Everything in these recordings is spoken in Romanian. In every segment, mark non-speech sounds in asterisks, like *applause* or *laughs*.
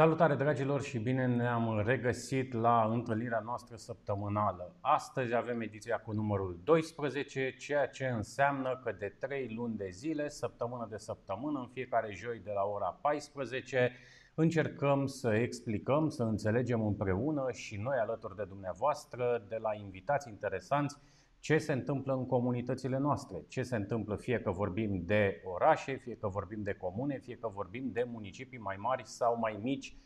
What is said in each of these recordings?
Salutare dragilor și bine ne-am regăsit la întâlnirea noastră săptămânală. Astăzi avem ediția cu numărul 12, ceea ce înseamnă că de 3 luni de zile, săptămână de săptămână, în fiecare joi de la ora 14, încercăm să explicăm, să înțelegem împreună și noi alături de dumneavoastră, de la invitați interesanți, ce se întâmplă în comunitățile noastre, ce se întâmplă fie că vorbim de orașe, fie că vorbim de comune, fie că vorbim de municipii mai mari sau mai mici.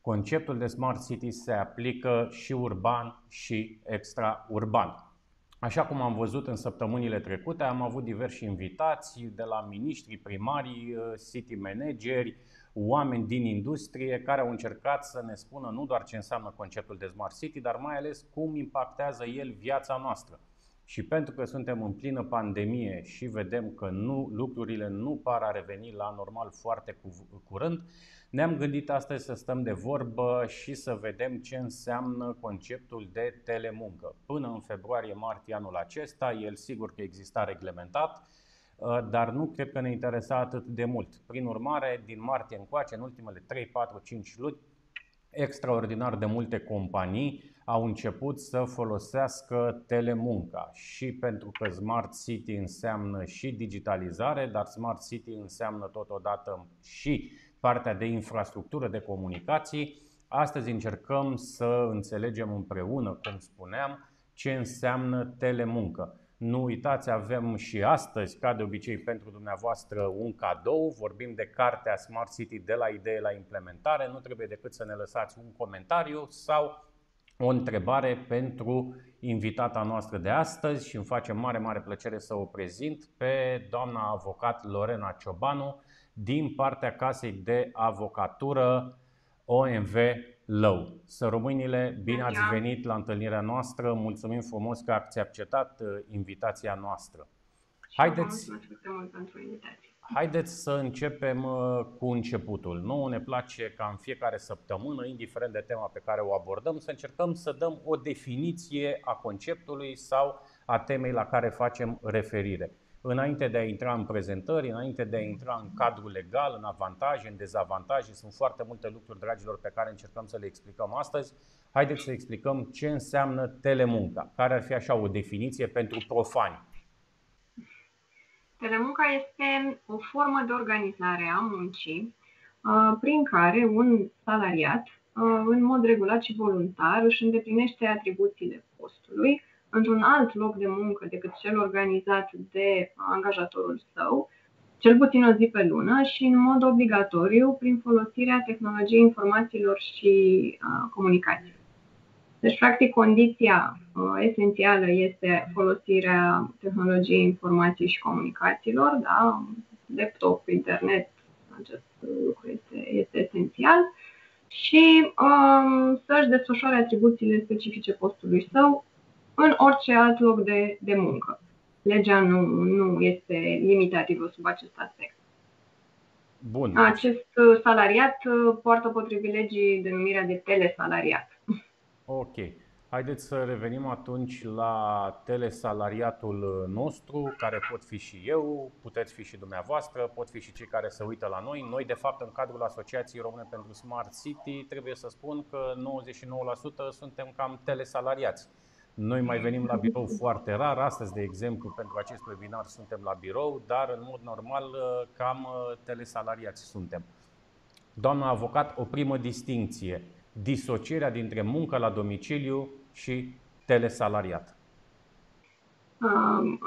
Conceptul de Smart City se aplică și urban și extraurban. Așa cum am văzut în săptămânile trecute, am avut diversi invitați de la miniștri primari, city manageri, oameni din industrie care au încercat să ne spună nu doar ce înseamnă conceptul de Smart City, dar mai ales cum impactează el viața noastră. Și pentru că suntem în plină pandemie și vedem că nu, lucrurile nu par a reveni la normal foarte curând, ne-am gândit astăzi să stăm de vorbă și să vedem ce înseamnă conceptul de telemuncă. Până în februarie-martie anul acesta, el sigur că exista reglementat, ă, dar nu cred că ne interesa atât de mult. Prin urmare, din martie încoace, în ultimele 3, 4, 5 luni, extraordinar de multe companii au început să folosească telemunca și pentru că Smart City înseamnă și digitalizare, dar Smart City înseamnă totodată și partea de infrastructură de comunicații. Astăzi încercăm să înțelegem împreună, cum spuneam, ce înseamnă telemuncă. Nu uitați, avem și astăzi, ca de obicei, pentru dumneavoastră un cadou. Vorbim de cartea Smart City de la idee la implementare. Nu trebuie decât să ne lăsați un comentariu sau o întrebare pentru invitata noastră de astăzi și îmi face mare, mare plăcere să o prezint pe doamna avocat Lorena Ciobanu din partea Casei de Avocatură OMV Lău. Să românile, bine ați venit la întâlnirea noastră. Mulțumim frumos că ați acceptat uh, invitația noastră. Haideți, mult pentru invitație. Haideți să începem uh, cu începutul. Nu ne place ca în fiecare săptămână, indiferent de tema pe care o abordăm, să încercăm să dăm o definiție a conceptului sau a temei la care facem referire. Înainte de a intra în prezentări, înainte de a intra în cadrul legal, în avantaje, în dezavantaje, sunt foarte multe lucruri, dragilor, pe care încercăm să le explicăm astăzi. Haideți să explicăm ce înseamnă telemunca, care ar fi așa o definiție pentru profani. Telemunca este o formă de organizare a muncii uh, prin care un salariat, uh, în mod regulat și voluntar, își îndeplinește atribuțiile postului într-un alt loc de muncă decât cel organizat de angajatorul său, cel puțin o zi pe lună și în mod obligatoriu prin folosirea tehnologiei informațiilor și uh, comunicației. Deci, practic, condiția uh, esențială este folosirea tehnologiei informației și comunicațiilor, da? laptop, internet, acest lucru este, este esențial și um, să-și desfășoare atribuțiile specifice postului său în orice alt loc de, de muncă. Legea nu, nu este limitativă sub acest aspect. Bun. Acest uh, salariat uh, poartă pe privilegii denumirea de telesalariat. Ok. Haideți să revenim atunci la telesalariatul nostru, care pot fi și eu, puteți fi și dumneavoastră, pot fi și cei care se uită la noi. Noi, de fapt, în cadrul Asociației Române pentru Smart City, trebuie să spun că 99% suntem cam telesalariați. Noi mai venim la birou foarte rar. Astăzi, de exemplu, pentru acest webinar suntem la birou, dar în mod normal cam telesalariați suntem. Doamna avocat, o primă distinție disocierea dintre muncă la domiciliu și telesalariat?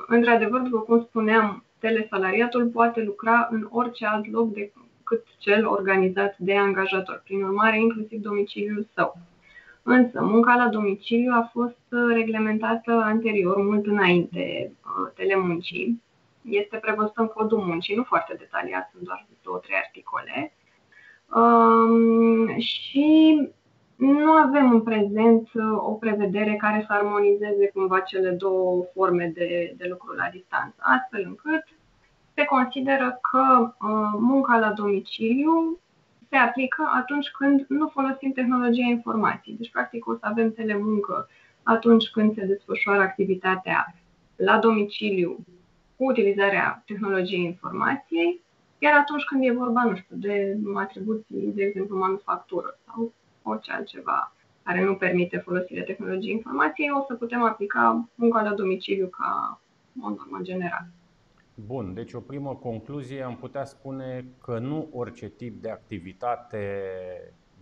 Într-adevăr, după cum spuneam, telesalariatul poate lucra în orice alt loc decât cel organizat de angajator, prin urmare inclusiv domiciliul său. Însă, munca la domiciliu a fost reglementată anterior, mult înainte uh, telemuncii. Este prevăzută în codul muncii, nu foarte detaliat, sunt doar două, trei articole. Um, și nu avem în prezent uh, o prevedere care să armonizeze cumva cele două forme de, de lucru la distanță, astfel încât se consideră că uh, munca la domiciliu se aplică atunci când nu folosim tehnologia informației. Deci, practic, o să avem telemuncă atunci când se desfășoară activitatea la domiciliu cu utilizarea tehnologiei informației, Iar atunci când e vorba, nu știu, de atribuții, de exemplu, manufactură sau orice altceva care nu permite folosirea tehnologiei informației, o să putem aplica munca la domiciliu ca o normă generală. Bun, deci o primă concluzie am putea spune că nu orice tip de activitate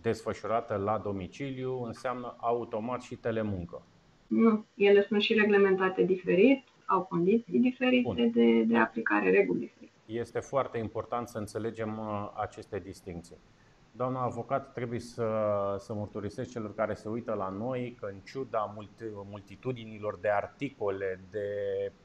desfășurată la domiciliu înseamnă automat și telemuncă. Nu, ele sunt și reglementate diferit, au condiții diferite de, de aplicare, reguli diferite. Este foarte important să înțelegem uh, aceste distinții. Doamna avocat, trebuie să, să mărturisesc celor care se uită la noi că în ciuda multitudinilor de articole, de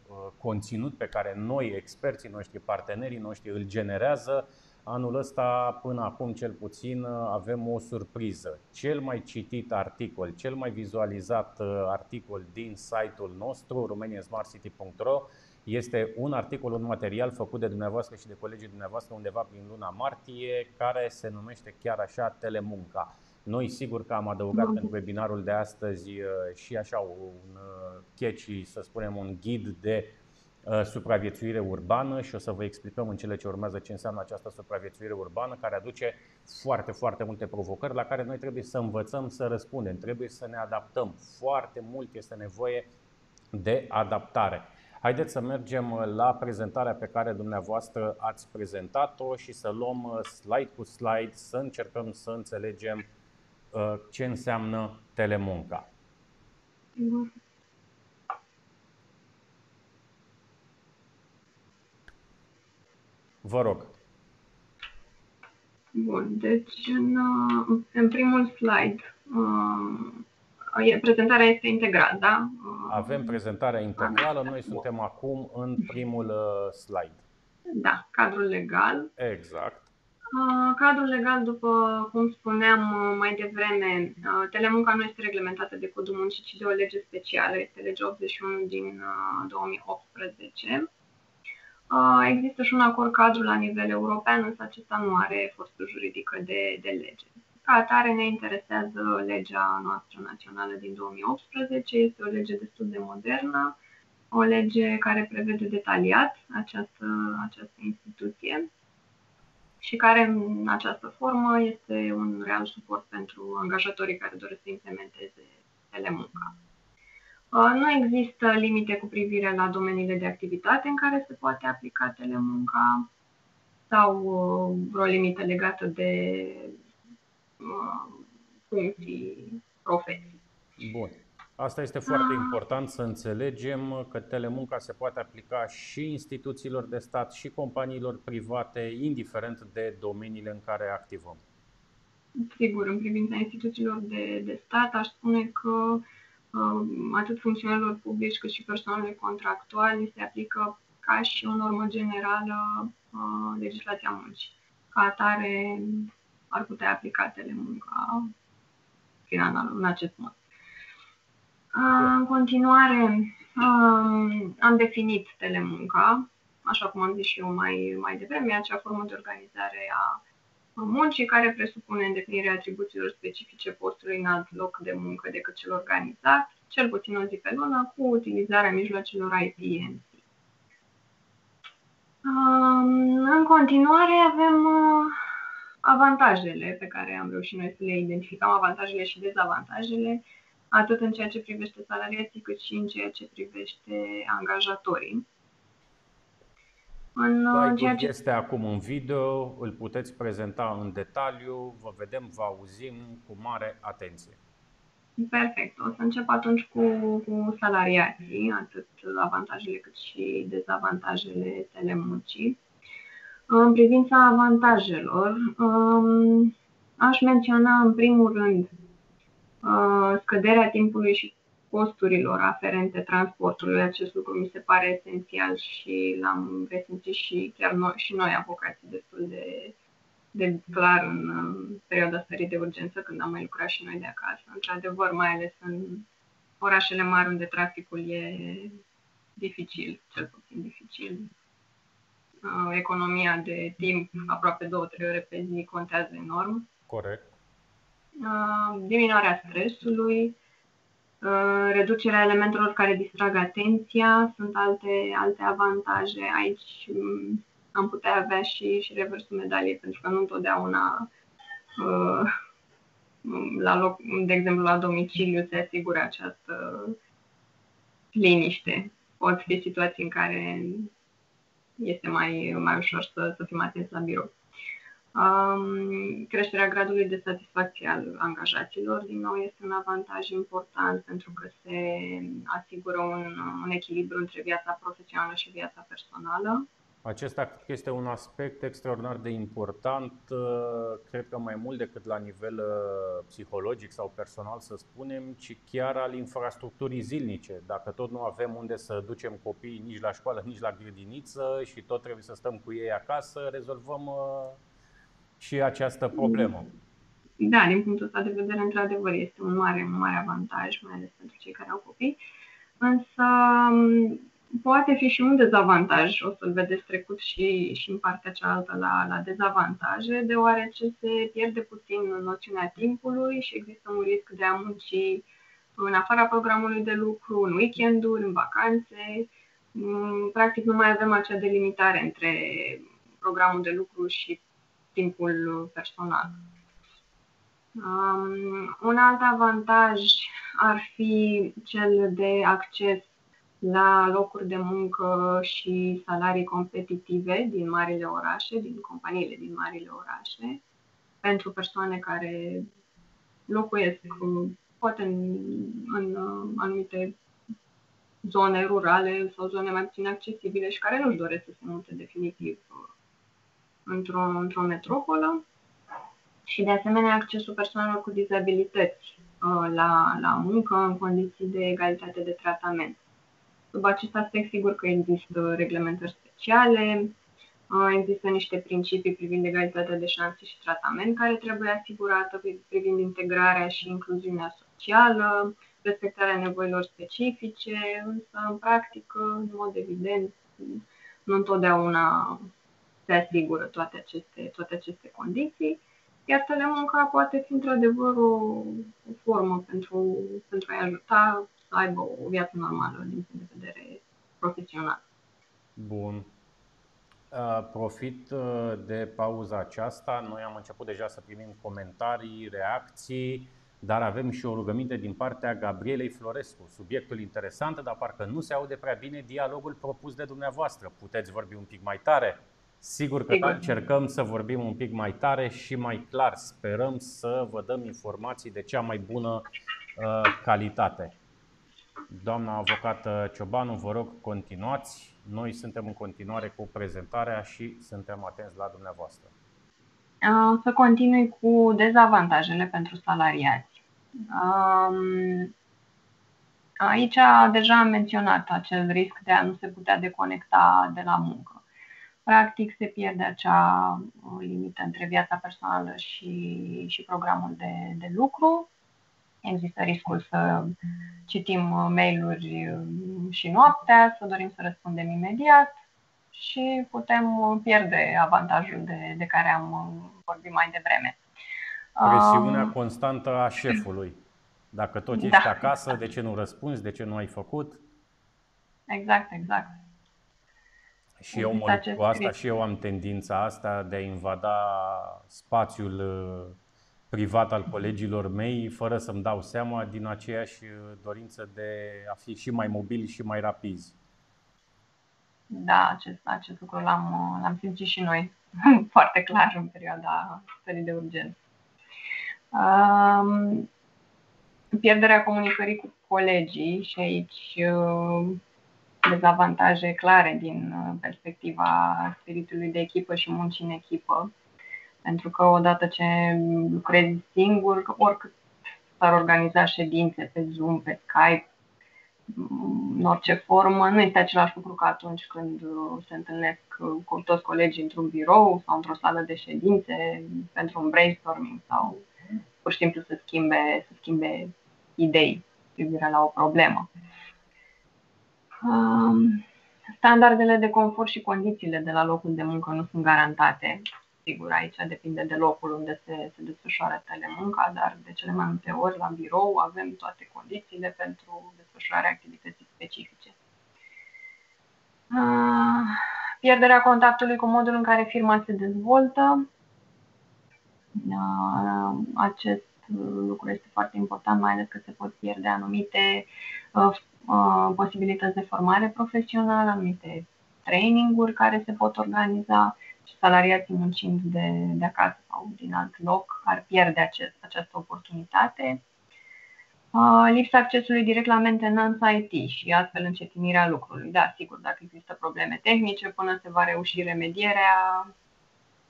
uh, conținut pe care noi, experții noștri, partenerii noștri îl generează, anul ăsta, până acum cel puțin, uh, avem o surpriză. Cel mai citit articol, cel mai vizualizat uh, articol din site-ul nostru, romaniansmartcity.ro, este un articol, un material făcut de dumneavoastră și de colegii dumneavoastră undeva prin luna martie, care se numește chiar așa Telemunca. Noi sigur că am adăugat în webinarul de astăzi uh, și așa un uh, catchy, să spunem, un ghid de uh, supraviețuire urbană și o să vă explicăm în cele ce urmează ce înseamnă această supraviețuire urbană care aduce foarte, foarte multe provocări la care noi trebuie să învățăm să răspundem, trebuie să ne adaptăm. Foarte mult este nevoie de adaptare. Haideți să mergem uh, la prezentarea pe care dumneavoastră ați prezentat-o și să luăm uh, slide cu slide, să încercăm să înțelegem uh, ce înseamnă telemunca. Vă rog. Bun, deci în, în primul slide Prezentarea este integrală, da? Avem prezentarea integrală, noi suntem acum în primul uh, slide. Da, cadrul legal. Exact. Uh, cadrul legal, după cum spuneam uh, mai devreme, telemunca nu este reglementată de Codul Muncii, ci de o lege specială, este legea 81 din 2018. Există și un acord cadru la nivel european, însă acesta nu are forță juridică de, de lege. Ca atare ne interesează legea noastră națională din 2018. Este o lege destul de modernă, o lege care prevede detaliat această, această instituție și care în această formă este un real suport pentru angajatorii care doresc să implementeze telemunca. Uh, nu există limite cu privire la domeniile de activitate în care se poate aplica telemunca sau uh, vreo limită legată de funcții, profesii. Bun. Asta este foarte ah. important să înțelegem că telemunca se poate aplica și instituțiilor de stat și companiilor private, indiferent de domeniile în care activăm. Sigur, în privința instituțiilor de, de stat, aș spune că uh, atât funcționarilor publici cât și personalului contractual se aplică ca și o normă generală uh, legislația muncii. Ca atare, ar putea aplica telemunca final în acest mod. În continuare, am definit telemunca, așa cum am zis și eu mai, mai devreme, acea formă de organizare a muncii care presupune îndeplinirea atribuțiilor specifice postului în alt loc de muncă decât cel organizat, cel puțin o zi pe lună, cu utilizarea mijloacelor IPNC. În continuare avem avantajele pe care am reușit noi să le identificăm, avantajele și dezavantajele, atât în ceea ce privește salariații, cât și în ceea ce privește angajatorii. În uh, ceea ce... este acum în video, îl puteți prezenta în detaliu, vă vedem, vă auzim cu mare atenție. Perfect. O să încep atunci cu, cu salariații, atât avantajele cât și dezavantajele telemuncii. În privința avantajelor, um, aș menționa în primul rând uh, scăderea timpului și costurilor aferente transportului. Acest lucru mi se pare esențial și l-am resimțit și chiar noi, și noi avocații destul de, de clar în perioada stării de urgență când am mai lucrat și noi de acasă. Într-adevăr, mai ales în orașele mari unde traficul e dificil, cel puțin dificil, uh, economia de timp, aproape două-trei ore pe zi, contează enorm. Corect. Uh, diminuarea stresului, uh, reducerea elementelor care distrag atenția, sunt alte, alte avantaje. Aici um, am putea avea și, și reversul medaliei, pentru că nu întotdeauna uh, la loc, de exemplu, la domiciliu se asigură această liniște. Pot fi situații în care este mai, mai ușor să, să fim atenți la birou. Um, creșterea gradului de satisfacție al angajaților, din nou, este un avantaj important pentru că se asigură un, un echilibru între viața profesională și viața personală. Acesta este un aspect extraordinar de important, uh, cred că mai mult decât la nivel uh, psihologic sau personal să spunem, ci chiar al infrastructurii zilnice. Dacă tot nu avem unde să ducem copiii nici la școală, nici la grădiniță și tot trebuie să stăm cu ei acasă, rezolvăm uh, și această problemă. Da, din punctul ăsta de vedere, într-adevăr, este un mare, un mare avantaj, mai ales pentru cei care au copii. Însă, poate fi și un dezavantaj, o să-l vedeți trecut și, și în partea cealaltă la, la dezavantaje, deoarece se pierde puțin noțiunea timpului și există un risc de a munci în afara programului de lucru, în weekenduri, în vacanțe. Mm, practic nu mai avem acea delimitare între programul de lucru și timpul personal. Um, un alt avantaj ar fi cel de acces la locuri de muncă și salarii competitive din marile orașe, din companiile din marile orașe, pentru persoane care locuiesc poate în, în uh, anumite zone rurale sau zone mai puțin accesibile și care nu-și doresc să se mute definitiv uh, într-o, într-o metropolă și de asemenea accesul persoanelor cu dizabilități uh, la, la muncă în condiții de egalitate de tratament. Sub acest aspect, sigur că există reglementări speciale, uh, există niște principii privind egalitatea de șanse și tratament care trebuie asigurată privind integrarea și incluziunea socială, respectarea nevoilor specifice, însă, în practică, în mod evident, nu întotdeauna se asigură toate aceste, toate aceste condiții, iar telemunca poate fi într-adevăr o, o formă pentru, pentru a-i ajuta să aibă o viață normală din punct de vedere profesional. Bun. Profit de pauza aceasta. Noi am început deja să primim comentarii, reacții, dar avem și o rugăminte din partea Gabrielei Florescu. Subiectul interesant, dar parcă nu se aude prea bine dialogul propus de dumneavoastră. Puteți vorbi un pic mai tare? Sigur că Sigur. încercăm să vorbim un pic mai tare și mai clar. Sperăm să vă dăm informații de cea mai bună uh, calitate. Doamna avocată Ciobanu, vă rog, continuați. Noi suntem în continuare cu prezentarea și suntem atenți la dumneavoastră. Uh, să continui cu dezavantajele pentru salariați. Um, aici deja am menționat acel risc de a nu se putea deconecta de la muncă practic se pierde acea uh, limită între viața personală și, și programul de, de lucru. Există riscul să citim uh, mail-uri uh, și noaptea, să dorim să răspundem imediat și putem pierde avantajul de, de care am vorbit mai devreme. Presiunea um, constantă a șefului. Dacă tot ești da. acasă, de ce nu răspunzi, de ce nu ai făcut? Exact, exact. Și eu mă cu asta și eu am tendința asta de a invada spațiul uh, privat al colegilor mei fără să-mi dau seama din aceeași uh, dorință de a fi și mai mobil și mai rapizi. Da, acest, acest lucru l-am, uh, l-am simțit și noi *laughs* foarte clar în perioada stării de urgență. Um, pierderea comunicării cu colegii și aici dezavantaje clare din uh, perspectiva spiritului de echipă și muncii în echipă. Pentru că odată ce lucrezi singur, oricât s-ar organiza ședințe pe Zoom, pe Skype, în orice formă, nu este același lucru ca atunci când uh, se întâlnesc uh, cu toți colegii într-un birou sau într-o sală de ședințe pentru un brainstorming sau pur și simplu să schimbe, să schimbe idei privire la o problemă. Standardele de confort și condițiile de la locul de muncă nu sunt garantate. Sigur, aici depinde de locul unde se, se desfășoară telemunca, dar de cele mai multe ori la birou avem toate condițiile pentru desfășurarea activității specifice. Pierderea contactului cu modul în care firma se dezvoltă. Acest lucru este foarte important, mai ales că se pot pierde anumite posibilități de formare profesională, anumite traininguri care se pot organiza și salariații muncind de, de acasă sau din alt loc ar pierde acest, această oportunitate. Uh, lipsa accesului direct la maintenance IT și astfel încetinirea lucrului. Da, sigur, dacă există probleme tehnice, până se va reuși remedierea,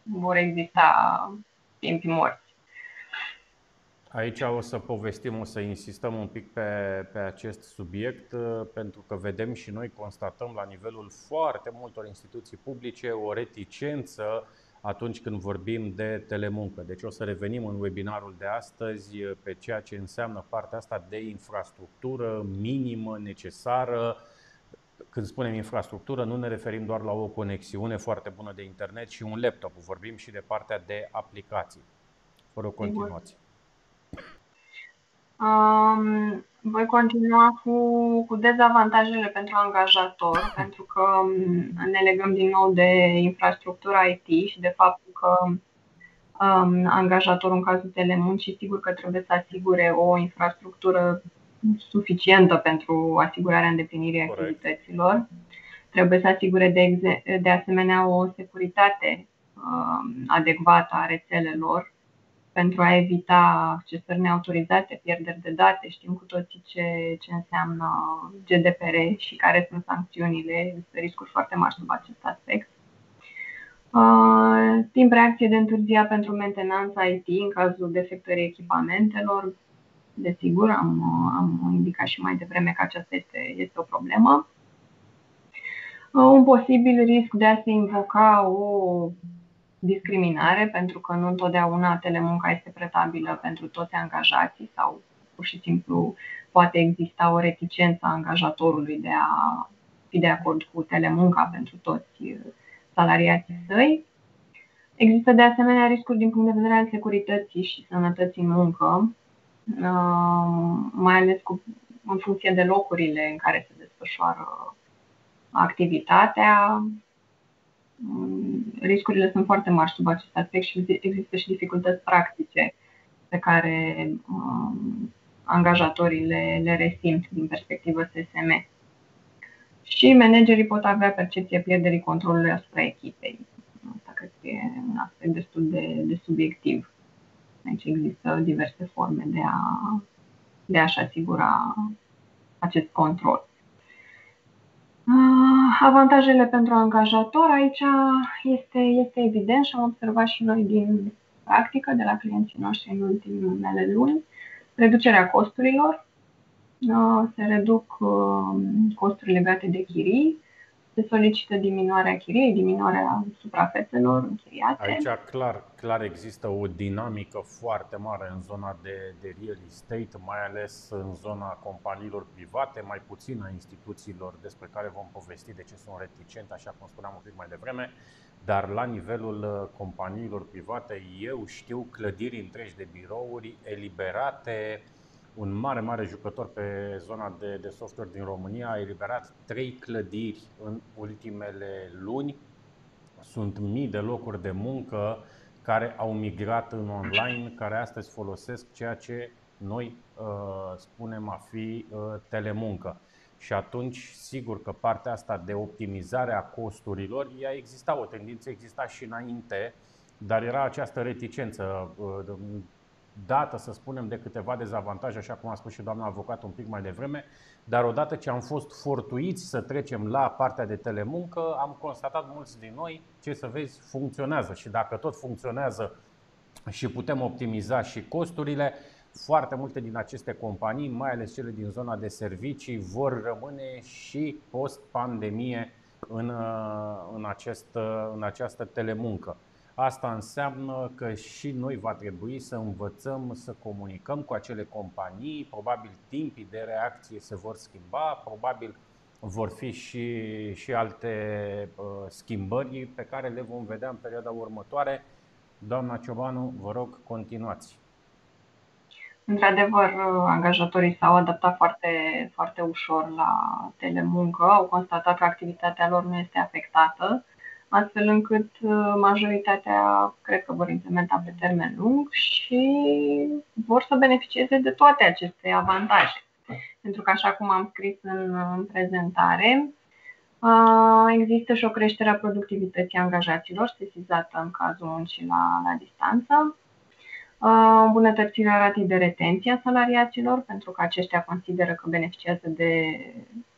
vor exista timpi morți. Aici o să povestim, o să insistăm un pic pe, pe acest subiect, uh, pentru că vedem și noi, constatăm la nivelul foarte multor instituții publice o reticență atunci când vorbim de telemuncă. Deci o să revenim în webinarul de astăzi uh, pe ceea ce înseamnă partea asta de infrastructură minimă, necesară. Când spunem infrastructură, nu ne referim doar la o conexiune foarte bună de internet și un laptop, vorbim și de partea de aplicații. Fără continuație. Um, voi continua cu, cu dezavantajele pentru angajator, pentru că um, ne legăm din nou de infrastructura IT și de faptul că um, angajatorul în cazul telemuncii sigur că trebuie să asigure o infrastructură suficientă pentru asigurarea îndeplinirii Corect. activităților. Trebuie să asigure de, de asemenea o securitate um, adecvată a rețelelor pentru a evita accesări neautorizate, pierderi de date. Știm cu toții ce, ce înseamnă GDPR și care sunt sancțiunile. Există riscuri foarte mari sub acest aspect. Uh, timp reacție de întârzia pentru mentenanța IT în cazul defectării echipamentelor. Desigur, am, am indicat și mai devreme că aceasta este, este o problemă. Uh, un posibil risc de a se invoca o discriminare, pentru că nu întotdeauna telemunca este pretabilă pentru toți angajații sau pur și simplu poate exista o reticență a angajatorului de a fi de acord cu telemunca pentru toți uh, salariații săi. Există de asemenea riscuri din punct de vedere al securității și sănătății în muncă, uh, mai ales cu, în funcție de locurile în care se desfășoară activitatea, riscurile sunt foarte mari sub acest aspect și există și dificultăți practice pe care um, angajatorii le, le resimt din perspectivă SSM. Și managerii pot avea percepția pierderii controlului asupra echipei. Asta cred că e un aspect destul de, de subiectiv. Aici există diverse forme de, a, de a-și asigura acest control. Ah, avantajele pentru angajator aici este, este evident și am observat și noi din practică de la clienții noștri în ultimele luni, reducerea costurilor, ah, se reduc ah, costuri legate de chirii, se solicită diminuarea chiriei, diminuarea suprafețelor închiriate. Aici clar, clar există o dinamică foarte mare în zona de, de real estate, mai ales în zona companiilor private, mai puțin a instituțiilor despre care vom povesti de ce sunt reticente, așa cum spuneam un pic mai devreme, dar la nivelul uh, companiilor private eu știu clădiri întregi de birouri eliberate, un mare, mare jucător pe zona de, de software din România a eliberat trei clădiri în ultimele luni. Sunt mii de locuri de muncă care au migrat în online, care astăzi folosesc ceea ce noi uh, spunem a fi uh, telemuncă. Și atunci, sigur că partea asta de optimizare a costurilor, ea exista, o tendință exista și înainte, dar era această reticență. Uh, dată, să spunem, de câteva dezavantaje, așa cum a spus și doamna avocat un pic mai devreme, dar odată ce am fost fortuiți să trecem la partea de telemuncă, am constatat mulți din noi, ce să vezi, funcționează și dacă tot funcționează și putem optimiza și costurile, foarte multe din aceste companii, mai ales cele din zona de servicii, vor rămâne și post-pandemie în, în, acest, în această telemuncă. Asta înseamnă că și noi va trebui să învățăm să comunicăm cu acele companii, probabil timpii de reacție se vor schimba, probabil vor fi și, și alte uh, schimbări pe care le vom vedea în perioada următoare. Doamna Ciobanu, vă rog, continuați. Într-adevăr, angajatorii s-au adaptat foarte, foarte ușor la telemuncă, au constatat că activitatea lor nu este afectată, astfel încât uh, majoritatea cred că vor implementa pe termen lung și vor să beneficieze de toate aceste avantaje. Pentru că, așa cum am scris în, în prezentare, există și o creștere a productivității angajaților, sesizată în cazul muncii la, la distanță, îmbunătățirea ratei de retenție a salariaților, pentru că aceștia consideră că beneficiază de,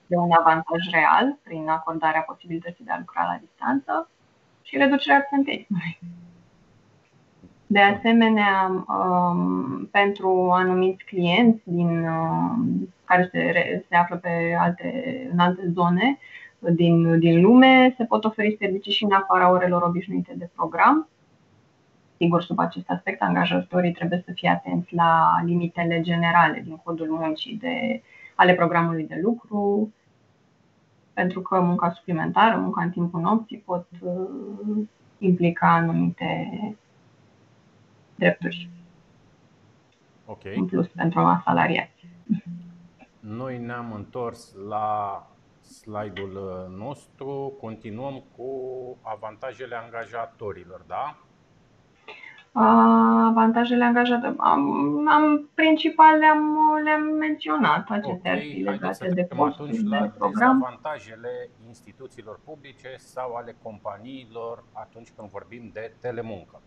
de un avantaj real prin acordarea posibilității de a lucra la distanță și reducerea absenteismului. De asemenea, pentru anumiți clienți din, care se, se află pe alte, în alte zone din, din lume, se pot oferi servicii și în afara orelor obișnuite de program, Sigur, sub acest aspect, angajatorii trebuie să fie atenți la limitele generale din codul muncii de, ale programului de lucru, pentru că munca suplimentară, munca în timpul nopții pot uh, implica anumite drepturi. Okay. În plus pentru asalariați. Noi ne-am întors la slide-ul nostru, continuăm cu avantajele angajatorilor, da? Avantajele angajate. Am, am principal le-am, le-am menționat, acestea okay, ar fi legate de posturi, de program. Avantajele instituțiilor publice sau ale companiilor atunci când vorbim de telemuncă.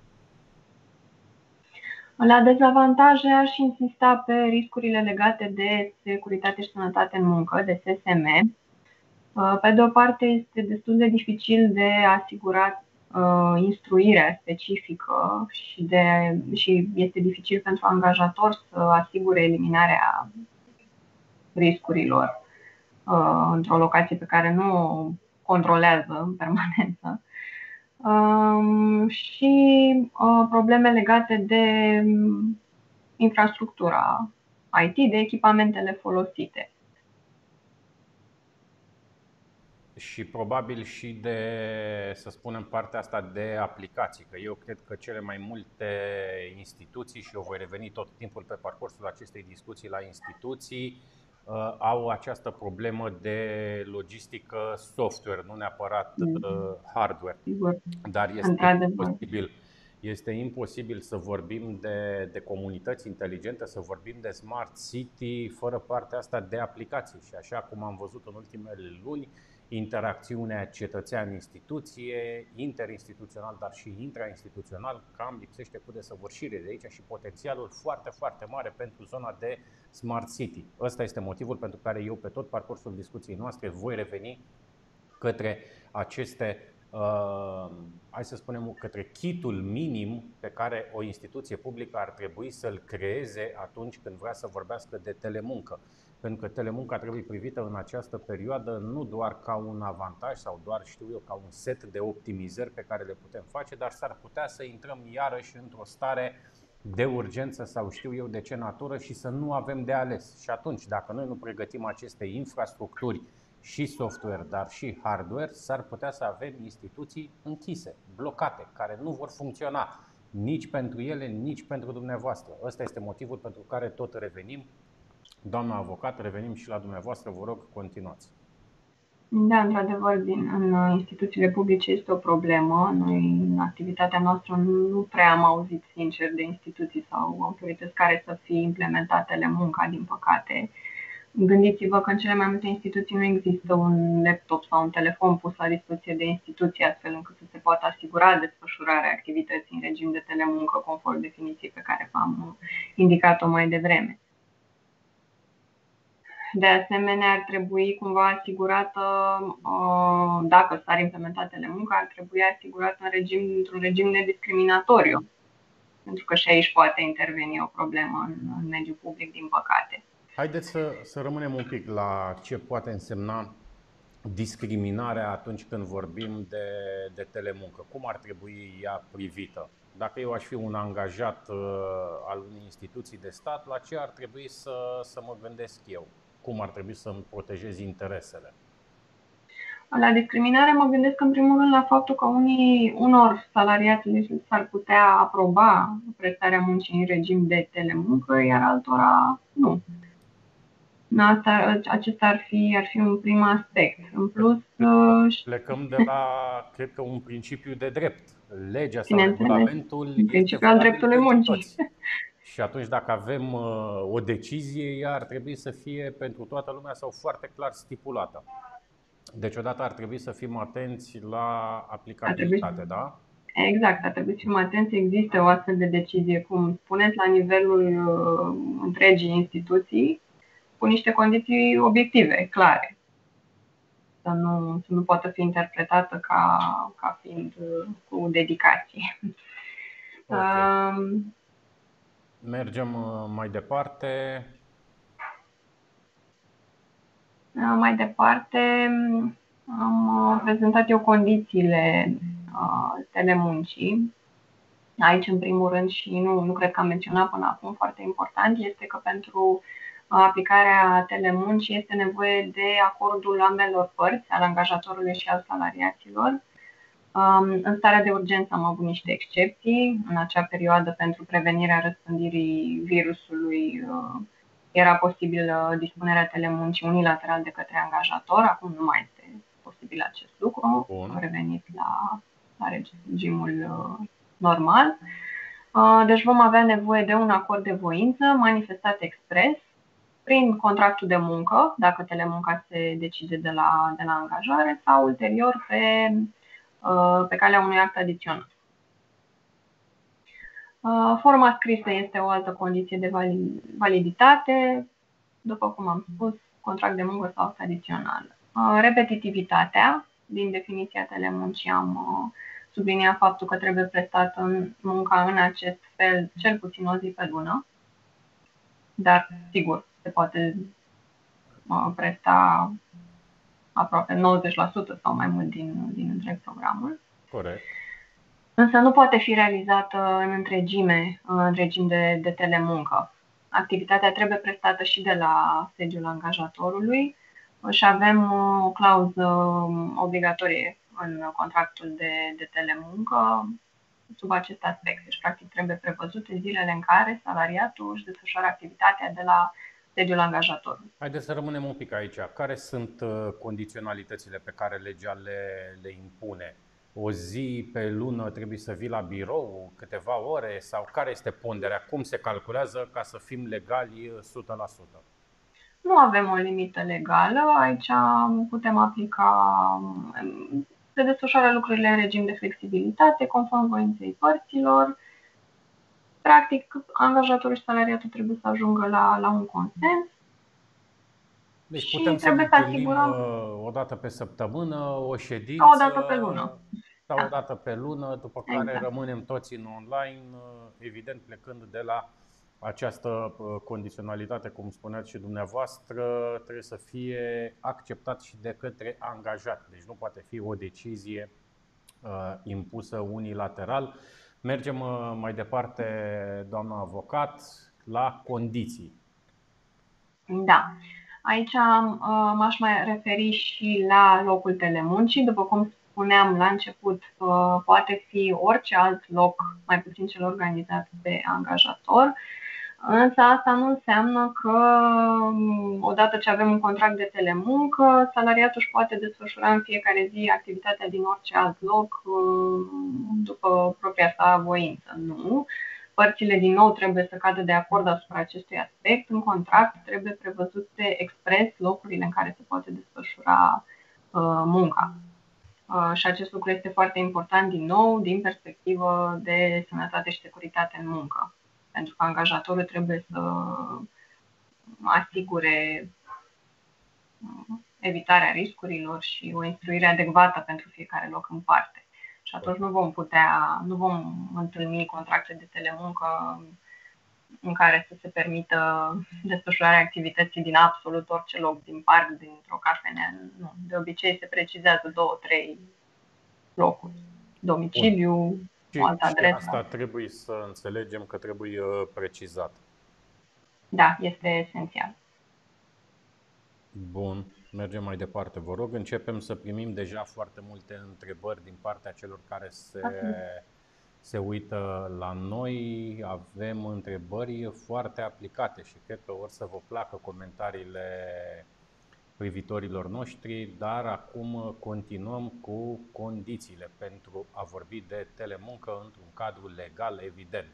La dezavantaje aș insista pe riscurile legate de securitate și sănătate în muncă, de SSM. Pe de o parte, este destul de dificil de asigurat uh, instruirea specifică și, de, și este dificil pentru angajator să asigure eliminarea riscurilor uh, într-o locație pe care nu o controlează în permanență. Um, și uh, probleme legate de infrastructura IT, de echipamentele folosite. Și probabil și de, să spunem, partea asta de aplicații, că eu cred că cele mai multe instituții, și eu voi reveni tot timpul pe parcursul acestei discuții la instituții, uh, au această problemă de logistică software, nu neapărat mm. uh, hardware. Dar este imposibil, este imposibil să vorbim de, de comunități inteligente, să vorbim de smart city fără partea asta de aplicații. Și așa cum am văzut în ultimele luni, interacțiunea cetățean-instituție, interinstituțional, dar și intrainstituțional, cam lipsește cu desăvârșire de aici și potențialul foarte, foarte mare pentru zona de Smart City. Ăsta este motivul pentru care eu pe tot parcursul discuției noastre voi reveni către aceste, uh, hai să spunem, către kitul minim pe care o instituție publică ar trebui să-l creeze atunci când vrea să vorbească de telemuncă pentru că telemunca trebuie privită în această perioadă nu doar ca un avantaj sau doar, știu eu, ca un set de optimizări pe care le putem face, dar s-ar putea să intrăm iarăși într-o stare de urgență sau știu eu de ce natură și să nu avem de ales. Și atunci, dacă noi nu pregătim aceste infrastructuri și software, dar și hardware, s-ar putea să avem instituții închise, blocate, care nu vor funcționa nici pentru ele, nici pentru dumneavoastră. Ăsta este motivul pentru care tot revenim Doamna avocat, revenim și la dumneavoastră, vă rog, continuați. Da, într-adevăr, din, în instituțiile publice este o problemă. Noi, în activitatea noastră, nu prea am auzit sincer de instituții sau autorități care să fie implementatele munca, din păcate. Gândiți-vă că în cele mai multe instituții nu există un laptop sau un telefon pus la dispoziție de instituție, astfel încât să se poată asigura desfășurarea activității în regim de telemuncă, conform definiției pe care v-am indicat-o mai devreme. De asemenea, ar trebui cumva asigurată, uh, dacă s-ar implementa telemuncă, ar trebui asigurată în regim, într-un regim nediscriminatoriu. Pentru că și aici poate interveni o problemă în, în mediul public, din păcate. Haideți să, să rămânem un pic la ce poate însemna discriminarea atunci când vorbim de, de telemuncă. Cum ar trebui ea privită? Dacă eu aș fi un angajat uh, al unei instituții de stat, la ce ar trebui să, să mă gândesc eu? Cum ar trebui să îmi protejez interesele? La discriminare mă gândesc în primul rând la faptul că unii, unor salariați s-ar putea aproba prestarea muncii în regim de telemuncă, iar altora nu. Asta, acesta ar fi, ar fi un prim aspect. În plus, uh, plecăm de la, *laughs* cred că, un principiu de drept. Legea sau regulamentul principiul al dreptului muncii. Toți. Și atunci, dacă avem uh, o decizie, ea ar trebui să fie pentru toată lumea sau foarte clar stipulată. Deci, odată ar trebui să fim atenți la aplicabilitate, trebui... da? Exact, ar trebui să fim atenți. Există o astfel de decizie, cum spuneți, la nivelul uh, întregii instituții, cu niște condiții obiective, clare. Să nu, să nu poată fi interpretată ca, ca fiind uh, cu dedicație. Okay. Uh, Mergem uh, mai departe. Mai departe, am uh, prezentat eu condițiile uh, telemuncii. Aici, în primul rând, și nu, nu cred că am menționat până acum, foarte important, este că pentru aplicarea telemuncii este nevoie de acordul ambelor părți, al angajatorului și al salariaților. Um, în starea de urgență am avut niște excepții. În acea perioadă, pentru prevenirea răspândirii virusului, era posibil dispunerea telemuncii unilateral de către angajator, acum nu mai este posibil acest lucru, Bun. am revenit la, la regimul uh, normal. Uh, deci vom avea nevoie de un acord de voință manifestat expres prin contractul de muncă, dacă telemunca se decide de la, de la angajare, sau ulterior pe, uh, pe calea unui act adițional. Uh, forma scrisă este o altă condiție de validitate, după cum am spus, contract de muncă sau adițional. Uh, repetitivitatea, din definiția telemuncii am uh, subliniat faptul că trebuie prestată munca în acest fel cel puțin o zi pe lună, dar sigur se poate presta aproape 90% sau mai mult din, din întreg programul. Corect însă nu poate fi realizată în întregime, în regim de, de telemuncă. Activitatea trebuie prestată și de la sediul angajatorului și avem o clauză obligatorie în contractul de, de telemuncă sub acest aspect. Deci, practic, trebuie prevăzute zilele în care salariatul își desfășoară activitatea de la sediul angajatorului. Haideți să rămânem un pic aici. Care sunt uh, condiționalitățile pe care legea le, le impune? o zi pe lună trebuie să vii la birou, câteva ore sau care este ponderea? Cum se calculează ca să fim legali 100%? Nu avem o limită legală. Aici putem aplica, se desfășoară lucrurile în regim de flexibilitate, conform voinței părților. Practic, angajatorul și salariatul trebuie să ajungă la, la un consens. Deci putem să ne asigurăm uh, o dată pe săptămână, o ședință. O dată pe lună sau da. o dată pe lună, după care exact. rămânem toți în online, evident plecând de la această uh, condiționalitate, cum spuneați și dumneavoastră, trebuie să fie acceptat și de către angajat. Deci nu poate fi o decizie uh, impusă unilateral. Mergem uh, mai departe, doamna avocat, la condiții. Da. Aici m-aș mai referi și la locul telemuncii. După cum spuneam la început, poate fi orice alt loc, mai puțin cel organizat de angajator, însă asta nu înseamnă că odată ce avem un contract de telemuncă, salariatul își poate desfășura în fiecare zi activitatea din orice alt loc după propria sa voință. Nu. Părțile din nou trebuie să cadă de acord asupra acestui aspect. În contract trebuie prevăzute expres locurile în care se poate desfășura munca. Uh, și acest lucru este foarte important din nou din perspectivă de sănătate și securitate în muncă. Pentru că angajatorul trebuie să asigure uh, evitarea riscurilor și o instruire adecvată pentru fiecare loc în parte. Și atunci nu vom putea, nu vom întâlni contracte de telemuncă în care să se permită desfășurarea activității din absolut orice loc, din parc, dintr-o cafenea. Nu. De obicei se precizează două, trei locuri. Domiciliu, o altă adresă. Asta trebuie să înțelegem că trebuie uh, precizat. Da, este esențial. Bun. Mergem mai departe, vă rog. Începem să primim deja foarte multe întrebări din partea celor care se, se uită la noi. Avem întrebări foarte aplicate și cred că or să vă placă comentariile privitorilor noștri, dar acum continuăm cu condițiile pentru a vorbi de telemuncă într-un cadru legal evident.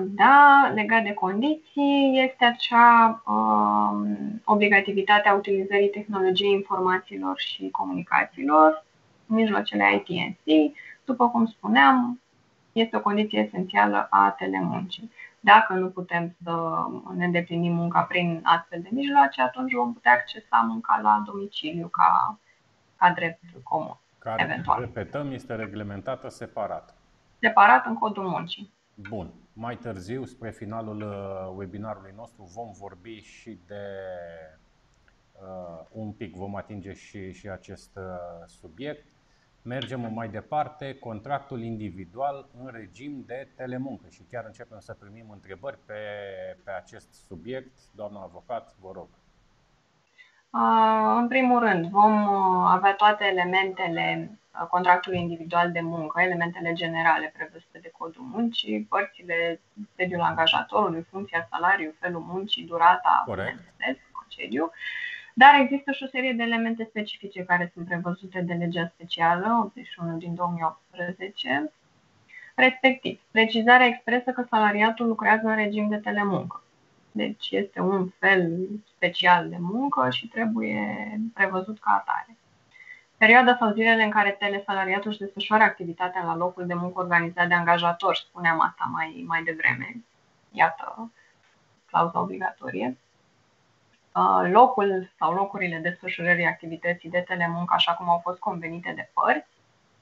Da, legat de condiții, este acea uh, obligativitate a utilizării tehnologiei informațiilor și comunicațiilor, mijloacele ITNC. După cum spuneam, este o condiție esențială a telemuncii. Dacă nu putem să ne îndeplinim munca prin astfel de mijloace, atunci vom putea accesa munca la domiciliu ca, ca drept comun. Care, eventual. repetăm, este reglementată separat. Separat în codul muncii. Bun. Mai târziu, spre finalul uh, webinarului nostru, vom vorbi și de uh, un pic, vom atinge și, și acest uh, subiect. Mergem mai departe, contractul individual în regim de telemuncă și chiar începem să primim întrebări pe, pe acest subiect. Doamna avocat, vă rog. În primul rând, vom avea toate elementele contractului individual de muncă, elementele generale prevăzute de codul muncii, părțile, sediul angajatorului, funcția, salariu, felul muncii, durata, bineînțeles, concediu. Dar există și o serie de elemente specifice care sunt prevăzute de legea specială 81 din 2018, respectiv precizarea expresă că salariatul lucrează în regim de telemuncă. Deci este un fel special de muncă și trebuie prevăzut ca atare. Perioada sau zilele în care telesalariatul își desfășoară activitatea la locul de muncă organizat de angajator, spuneam asta mai, mai devreme, iată clauza obligatorie, uh, locul sau locurile desfășurării activității de telemuncă așa cum au fost convenite de părți.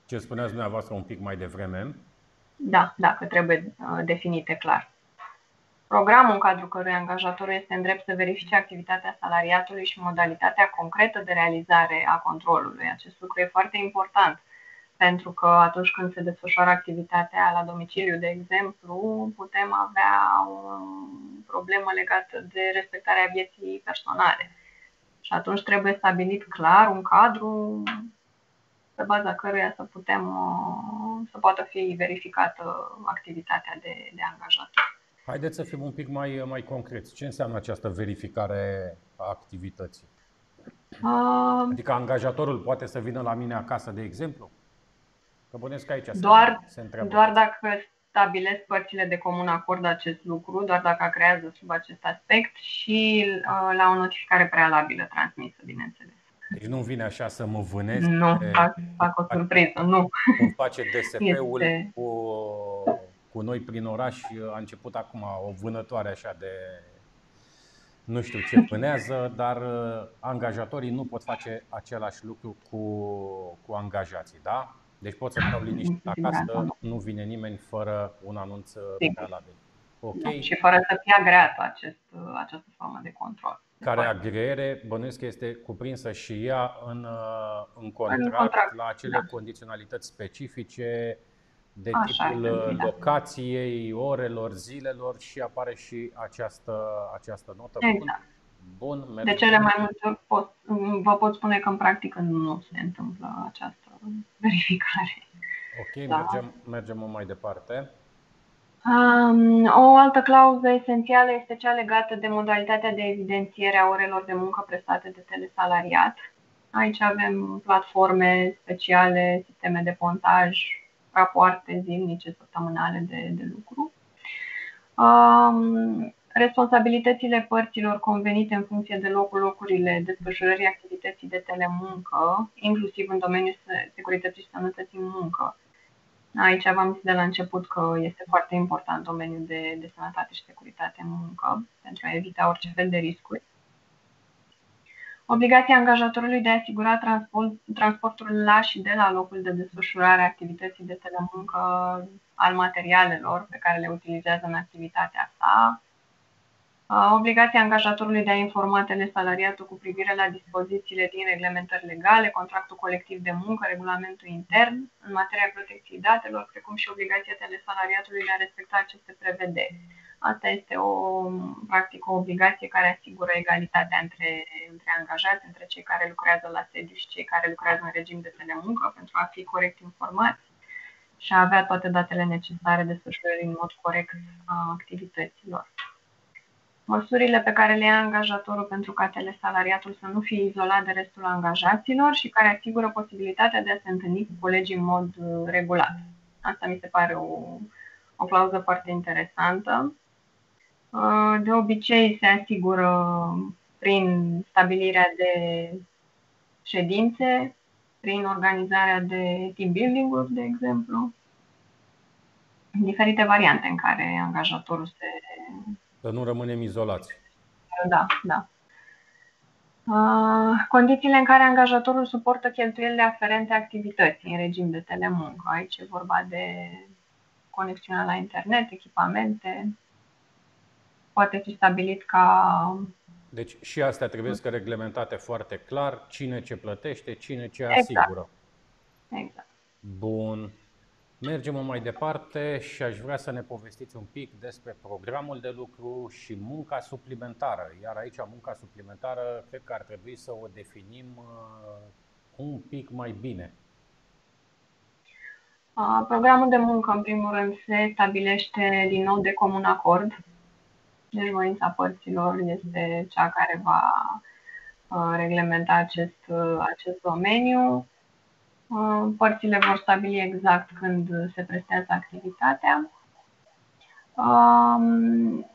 Ce spuneați dumneavoastră un pic mai devreme? Da, da, că trebuie uh, definite clar. Programul în cadrul căruia angajatorul este în drept să verifice activitatea salariatului și modalitatea concretă de realizare a controlului. Acest lucru e foarte important pentru că atunci când se desfășoară activitatea la domiciliu, de exemplu, putem avea o problemă legată de respectarea vieții personale. Și atunci trebuie stabilit clar un cadru pe baza căruia să putem să poată fi verificată activitatea de, de angajator. Haideți să fim un pic mai, mai concreți. Ce înseamnă această verificare a activității? Uh, adică angajatorul poate să vină la mine acasă, de exemplu? Că bănesc aici doar, se întreabă. Doar dacă stabilesc părțile de comun acord acest lucru, doar dacă creează sub acest aspect și uh, la o notificare prealabilă transmisă, bineînțeles. Deci nu vine așa să mă vânezi. Nu, fac, fac o surpriză, nu. Cum face DSP-ul este... cu cu noi prin oraș a început acum o vânătoare așa de nu știu ce pânează, dar uh, angajatorii nu pot face același lucru cu, cu angajații, da? Deci pot să stau liniștit acasă, nu vine nimeni fără un anunț prealabil. Ok. Da, și fără să fie agreat acest, această formă de control. Care agreere, bănuiesc că este cuprinsă și ea în, uh, în contract, în contract la acele da. condiționalități specifice de Așa tipul uh, da. locației, orelor, zilelor și apare și această, această notă. Exact. Bun, mergem. De cele mai multe ori pot, vă pot spune că în practică nu se întâmplă această verificare. Ok, da. mergem, mergem mai departe. Um, o altă clauză esențială este cea legată de modalitatea de evidențiere a orelor de muncă prestate de telesalariat. Aici avem platforme speciale, sisteme de pontaj, rapoarte zilnice, săptămânale de, de lucru. Um, responsabilitățile părților convenite în funcție de locul locurile desfășurării activității de telemuncă, inclusiv în domeniul securității și sănătății în muncă. Aici v-am zis de la început că este foarte important domeniul de, de sănătate și securitate în muncă pentru a evita orice fel de riscuri. Obligația angajatorului de a asigura transport, transportul la și de la locul de desfășurare a activității de telemuncă al materialelor pe care le utilizează în activitatea sa. Obligația angajatorului de a informa telesalariatul cu privire la dispozițiile din reglementări legale, contractul colectiv de muncă, regulamentul intern în materia protecției datelor, precum și obligația telesalariatului de a respecta aceste prevederi. Asta este o, practic, o obligație care asigură egalitatea între, între angajați, între cei care lucrează la sediu și cei care lucrează în regim de telemuncă, pentru a fi corect informați și a avea toate datele necesare desfășurării în mod corect a activităților. Măsurile pe care le ia angajatorul pentru ca telesalariatul să nu fie izolat de restul angajaților și care asigură posibilitatea de a se întâlni cu colegii în mod uh, regulat. Asta mi se pare o, o clauză foarte interesantă. Uh, de obicei se asigură prin stabilirea de ședințe, prin organizarea de team building-uri, de exemplu, diferite variante în care angajatorul se să nu rămânem izolați. Da, da. Condițiile în care angajatorul suportă cheltuielile aferente activității în regim de telemuncă. Aici e vorba de conexiunea la internet, echipamente. Poate fi stabilit ca. Deci și astea trebuie să reglementate foarte clar cine ce plătește, cine ce asigură. Exact. exact. Bun. Mergem mai departe și aș vrea să ne povestiți un pic despre programul de lucru și munca suplimentară. Iar aici munca suplimentară cred că ar trebui să o definim uh, un pic mai bine. Programul de muncă, în primul rând, se stabilește din nou de comun acord. Deci voința părților este cea care va uh, reglementa acest, uh, acest domeniu. Uh, părțile vor stabili exact când se prestează activitatea. Um,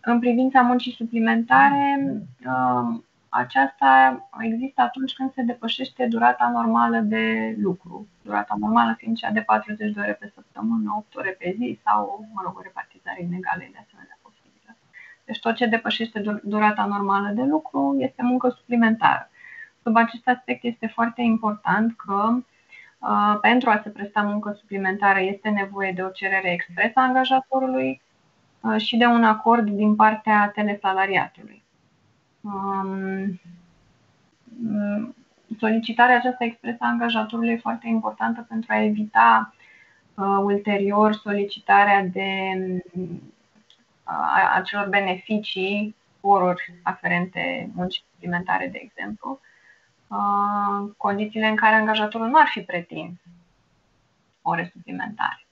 în privința muncii suplimentare, um, aceasta există atunci când se depășește durata normală de lucru. Durata normală fiind cea de 40 de ore pe săptămână, 8 ore pe zi sau, mă rog, o repartizare inegală de asemenea posibilă. Deci tot ce depășește durata normală de lucru este muncă suplimentară. Sub acest aspect este foarte important că uh, pentru a se presta muncă suplimentară este nevoie de o cerere expresă a angajatorului uh, și de un acord din partea telesalariatului. Um, solicitarea aceasta expresă a angajatorului e foarte importantă pentru a evita uh, ulterior solicitarea de uh, acelor beneficii, oruri aferente muncii suplimentare, de exemplu, Uh, condițiile în care angajatorul nu ar fi pretins ore suplimentare.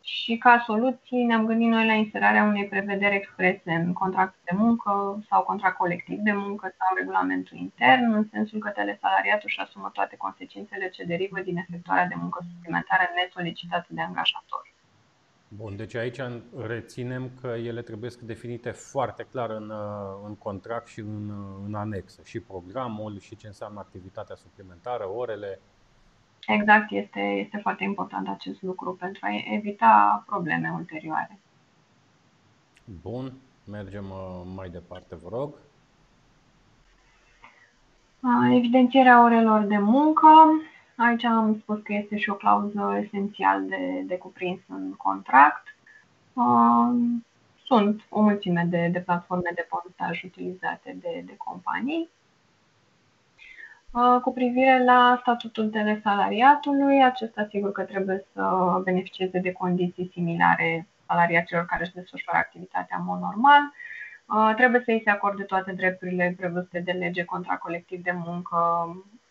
Și ca soluții ne-am gândit noi la inserarea unei prevederi exprese în contractul de muncă sau contract colectiv de muncă sau regulamentul intern, în sensul că telesalariatul își asumă toate consecințele ce derivă din efectuarea de muncă suplimentară nesolicitată de angajator. Bun, deci aici reținem că ele trebuie să definite foarte clar în, în contract și în, în anexă. Și programul, și ce înseamnă activitatea suplimentară, orele. Exact, este, este foarte important acest lucru pentru a evita probleme ulterioare. Bun, mergem uh, mai departe, vă rog. Evidențierea orelor de muncă. Aici am spus că este și o clauză esențial de, de cuprins în contract. Um, sunt o mulțime de, de platforme de postaj utilizate de, de companii. Uh, cu privire la statutul telesalariatului, acesta sigur că trebuie să beneficieze de condiții similare salariaților care își desfășoară activitatea în mod normal. Uh, trebuie să îi se acorde toate drepturile prevăzute de lege contra colectiv de muncă,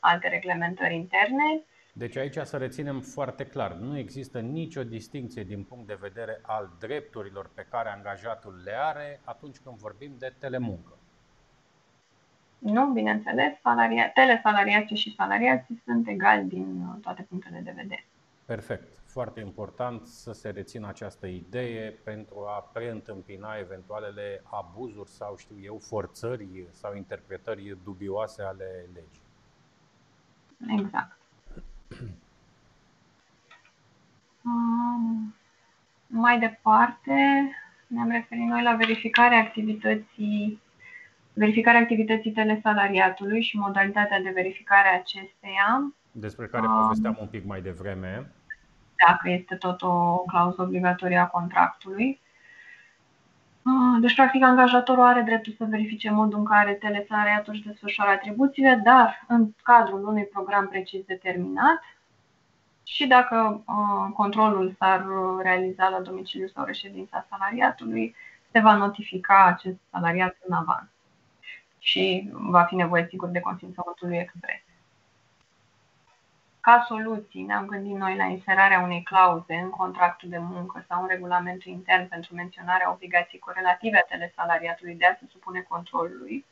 alte reglementări interne. Deci aici să reținem foarte clar, nu există nicio distinție din punct de vedere al drepturilor pe care angajatul le are atunci când vorbim de telemuncă. Nu, bineînțeles, salaria, telesalariații și salariații sunt egali din toate punctele de vedere. Perfect. Foarte important să se rețină această idee pentru a preîntâmpina eventualele abuzuri sau, știu eu, forțări sau interpretări dubioase ale legii. Exact. Um, mai departe, ne-am referit noi la verificarea activității verificarea activității telesalariatului și modalitatea de verificare a acesteia. Despre care um, povesteam un pic mai devreme. Dacă este tot o clauză obligatorie a contractului. Ah, deci, practic, angajatorul are dreptul să verifice modul în care telesalariatul își desfășoară atribuțiile, dar în cadrul unui program precis determinat. și dacă uh, controlul s-ar realiza la domiciliu sau reședința salariatului, se va notifica acest salariat în avans și va fi nevoie sigur de consimțământul lui expres. Ca soluții, ne-am gândit noi la inserarea unei clauze în contractul de muncă sau în regulamentul intern pentru menționarea obligației corelative a telesalariatului de a se supune controlului.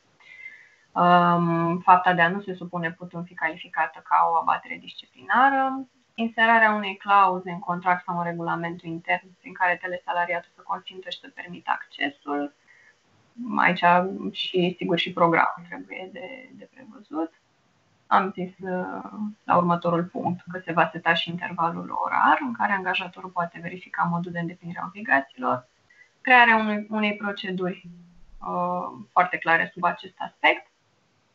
Um, fapta de a nu se supune putând fi calificată ca o abatere disciplinară, inserarea unei clauze în contract sau în regulamentul intern prin care telesalariatul să consimtă și să permită accesul. Aici și, sigur, și programul trebuie de, de prevăzut am zis uh, la următorul punct că se va seta și intervalul orar în care angajatorul poate verifica modul de îndeplinire a obligațiilor, crearea unei, unei proceduri uh, foarte clare sub acest aspect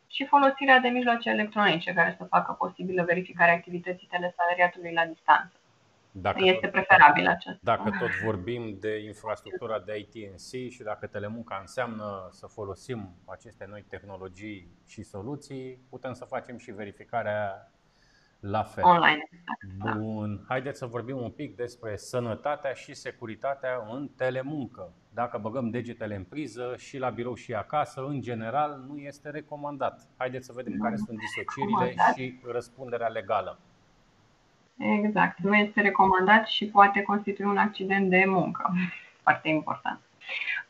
și folosirea de mijloace electronice care să facă posibilă verificarea activității telesalariatului la distanță. Dacă este tot, preferabil acesta. Dacă tot vorbim de infrastructura de ITNC și dacă telemunca înseamnă să folosim aceste noi tehnologii și soluții, putem să facem și verificarea la fel. Online. Bun. Haideți să vorbim un pic despre sănătatea și securitatea în telemuncă. Dacă băgăm degetele în priză și la birou și acasă, în general nu este recomandat. Haideți să vedem care sunt disocierile și răspunderea legală. Exact. Nu este recomandat și poate constitui un accident de muncă. *laughs* Foarte important.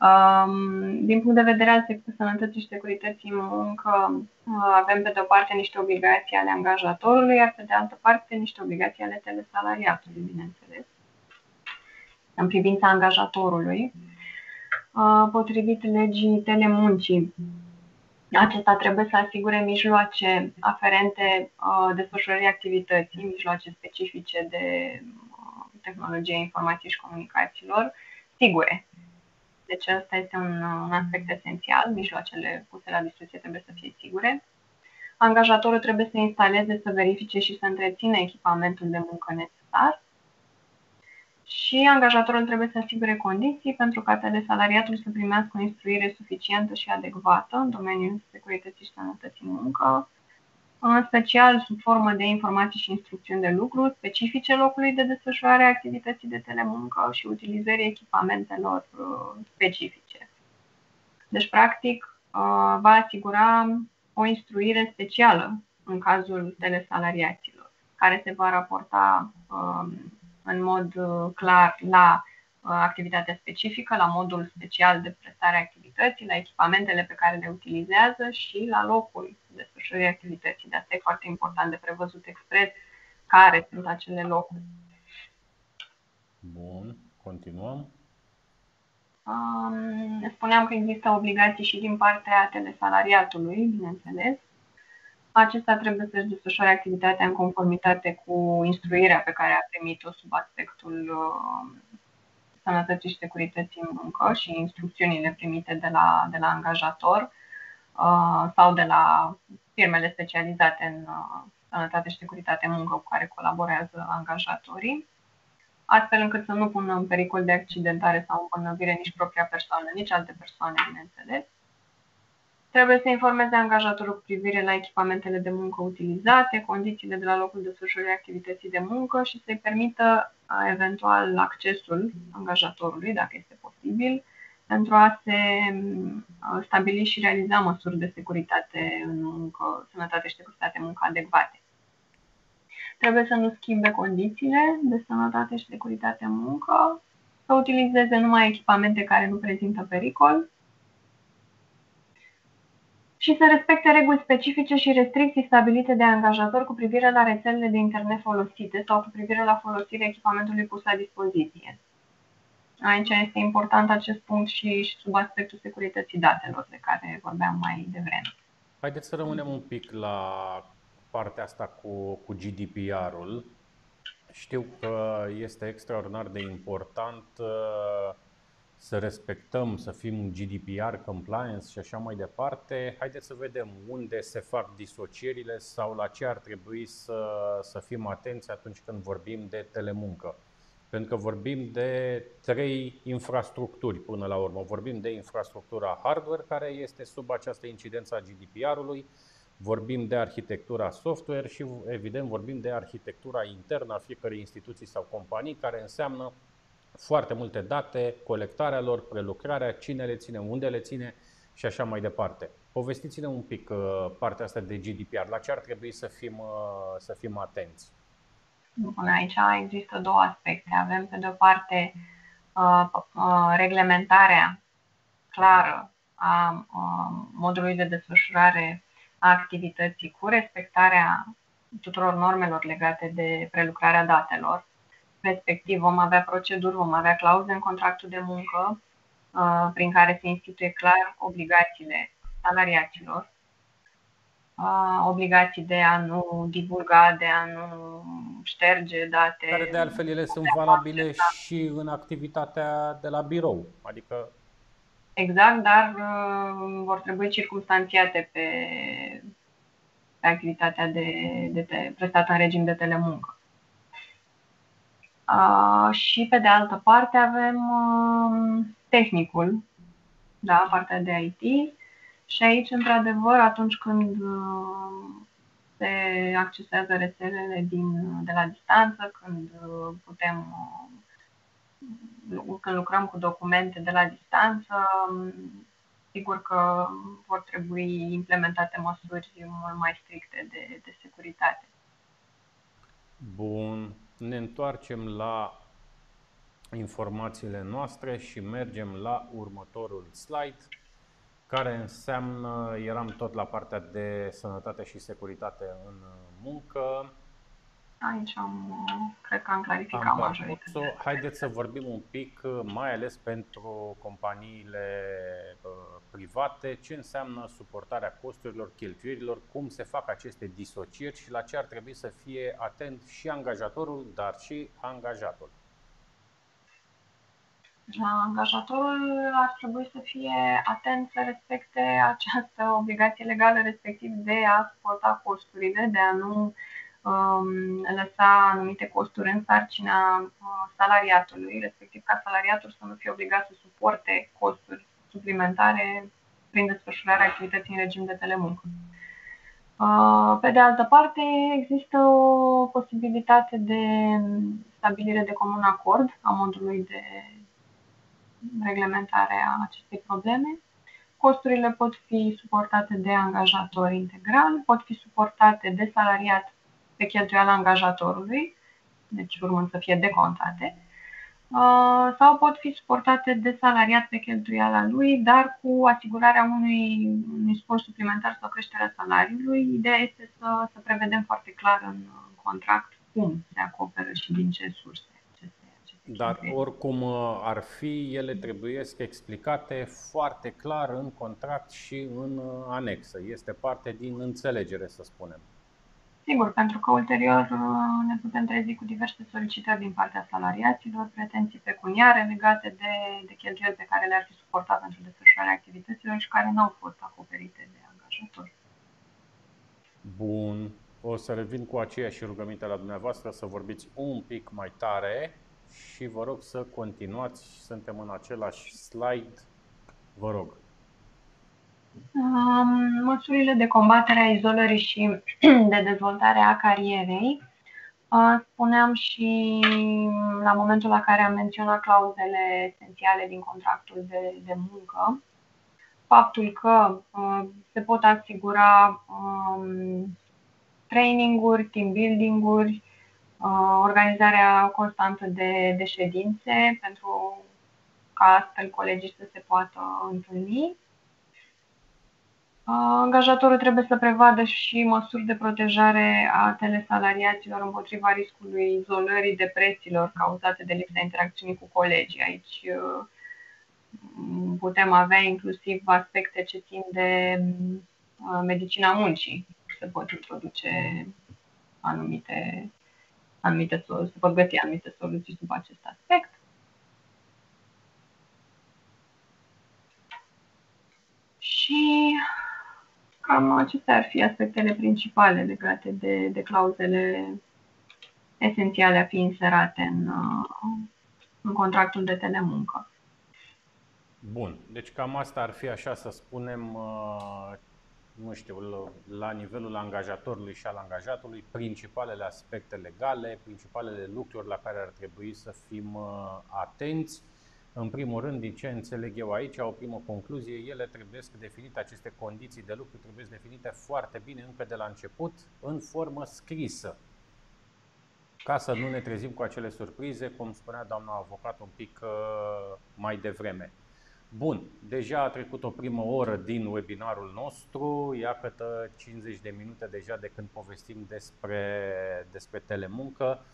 Um, din punct de vedere al sănătății și securității în muncă, uh, avem pe de o parte niște obligații ale angajatorului, iar pe de altă parte niște obligații ale telesalariatului, bineînțeles. În privința angajatorului, uh, potrivit legii telemuncii, acesta trebuie să asigure mijloace aferente uh, desfășurării activității, mijloace specifice de uh, tehnologie informației și comunicațiilor, sigure. Deci ăsta este un, un aspect esențial. Mijloacele puse la dispoziție trebuie să fie sigure. Angajatorul trebuie să instaleze, să verifice și să întrețină echipamentul de muncă necesar și angajatorul trebuie să asigure condiții pentru ca telesalariatul să primească o instruire suficientă și adecvată în domeniul securității și sănătății muncă, în special sub formă de informații și instrucțiuni de lucru specifice locului de desfășurare a activității de telemuncă și utilizării echipamentelor uh, specifice. Deci, practic, uh, va asigura o instruire specială în cazul telesalariaților, care se va raporta um, în mod uh, clar la uh, activitatea specifică, la modul special de prestare a activității, la echipamentele pe care le utilizează și la locul desfășurării activității. De asta e foarte important de prevăzut expres care sunt acele locuri. Bun, continuăm. Um, spuneam că există obligații și din partea telesalariatului, bineînțeles. Acesta trebuie să-și desfășoare activitatea în conformitate cu instruirea pe care a primit-o sub aspectul uh, sănătății și securității în muncă și instrucțiunile primite de la, de la angajator uh, sau de la firmele specializate în uh, sănătate și securitate în muncă cu care colaborează angajatorii, astfel încât să nu pună în pericol de accidentare sau îmbolnăvire nici propria persoană, nici alte persoane, bineînțeles. Trebuie să informeze angajatorul cu privire la echipamentele de muncă utilizate, condițiile de la locul desfășurării activității de muncă și să-i permită eventual accesul angajatorului, dacă este posibil, pentru a se stabili și realiza măsuri de securitate în muncă, sănătate și securitate în muncă adecvate. Trebuie să nu schimbe condițiile de sănătate și securitate în muncă, să utilizeze numai echipamente care nu prezintă pericol, și să respecte reguli specifice și restricții stabilite de angajator cu privire la rețelele de internet folosite sau cu privire la folosirea echipamentului pus la dispoziție. Aici este important acest punct și, și sub aspectul securității datelor de care vorbeam mai devreme. Haideți să rămânem un pic la partea asta cu, cu GDPR-ul. Știu că este extraordinar de important uh, să respectăm, să fim GDPR compliance și așa mai departe, haideți să vedem unde se fac disocierile sau la ce ar trebui să, să fim atenți atunci când vorbim de telemuncă. Pentru că vorbim de trei infrastructuri până la urmă. Vorbim de infrastructura hardware care este sub această incidență a GDPR-ului, vorbim de arhitectura software și evident vorbim de arhitectura internă a fiecărei instituții sau companii, care înseamnă foarte multe date, colectarea lor, prelucrarea, cine le ține, unde le ține și așa mai departe. Povestiți-ne un pic uh, partea asta de GDPR. La ce ar trebui să fim, uh, să fim atenți? Bun, aici există două aspecte. Avem, pe de-o parte, uh, reglementarea clară a modului de desfășurare a activității cu respectarea tuturor normelor legate de prelucrarea datelor. Respectiv, vom avea proceduri, vom avea clauze în contractul de muncă prin care se instituie clar obligațiile salariaților, obligații de a nu divulga, de a nu șterge date. Care de altfel ele sunt valabile și în activitatea de la birou. Adică Exact, dar uh, vor trebui circunstanțiate pe, pe activitatea de, de te, prestată în regim de telemuncă. Uh, și pe de altă parte avem uh, tehnicul, da, partea de IT. Și aici, într-adevăr, atunci când uh, se accesează rețelele din, de la distanță, când uh, putem uh, când lucrăm cu documente de la distanță, sigur că vor trebui implementate măsuri mult mai stricte de, de securitate. Bun. Ne întoarcem la informațiile noastre și mergem la următorul slide, care înseamnă, eram tot la partea de sănătate și securitate în muncă. Aici am, cred că am clarificat am majoritatea. Haideți să vorbim un pic, mai ales pentru companiile uh, private, ce înseamnă suportarea costurilor, cheltuielilor, cum se fac aceste disocieri și la ce ar trebui să fie atent și angajatorul, dar și angajatul. Angajatorul ar trebui să fie atent să respecte această obligație legală, respectiv de a suporta costurile, de a nu uh, Um, lăsa anumite costuri în sarcina uh, salariatului, respectiv ca salariatul să nu fie obligat să suporte costuri suplimentare prin desfășurarea activității în regim de telemuncă. Uh, pe de altă parte, există o posibilitate de stabilire de comun acord a modului de reglementare a acestei probleme. Costurile pot fi suportate de angajator integral, pot fi suportate de salariat pe cheltuiala angajatorului, deci urmând să fie decontate, uh, sau pot fi suportate de salariat pe cheltuiala lui, dar cu asigurarea unui, unui spor suplimentar sau creșterea salariului. Ideea este să, să prevedem foarte clar în contract cum se acoperă și din ce surse. Dar oricum uh, ar fi, ele trebuie explicate foarte clar în contract și în uh, anexă. Este parte din înțelegere, să spunem. Sigur, pentru că ulterior uh, ne putem trezi cu diverse solicitări din partea salariaților, pretenții pecuniare legate de, de cheltuieli pe care le-ar fi suportat pentru desfășurarea activităților și care nu au fost acoperite de angajatori. Bun. O să revin cu aceeași rugăminte la dumneavoastră să vorbiți un pic mai tare și vă rog să continuați. Suntem în același slide. Vă rog. Măsurile de combatere a izolării și *clears throat* de dezvoltare a carierei. Spuneam și la momentul la care am menționat clauzele esențiale din contractul de, de muncă, faptul că se pot asigura traininguri, team building-uri, organizarea constantă de, de ședințe pentru ca astfel colegii să se poată întâlni Angajatorul trebuie să prevadă și măsuri de protejare a telesalariaților împotriva riscului izolării depresiilor cauzate de lipsa interacțiunii cu colegii. Aici uh, putem avea inclusiv aspecte ce țin de uh, medicina muncii. Se pot introduce anumite, anumite se pot găsi anumite soluții sub acest aspect. Și Cam acestea ar fi aspectele principale legate de, de clauzele esențiale a fi inserate în, uh, în contractul de telemuncă. Bun, deci cam asta ar fi așa să spunem uh, nu știu, la nivelul angajatorului și al angajatului, principalele aspecte legale, principalele lucruri la care ar trebui să fim uh, atenți. În primul rând, din ce înțeleg eu aici, o primă concluzie, ele trebuie să definite, aceste condiții de lucru trebuie să definite foarte bine încă de la început, în formă scrisă, ca să nu ne trezim cu acele surprize, cum spunea doamna avocat un pic uh, mai devreme. Bun, deja a trecut o primă oră din webinarul nostru, iată 50 de minute deja de când povestim despre, despre telemuncă.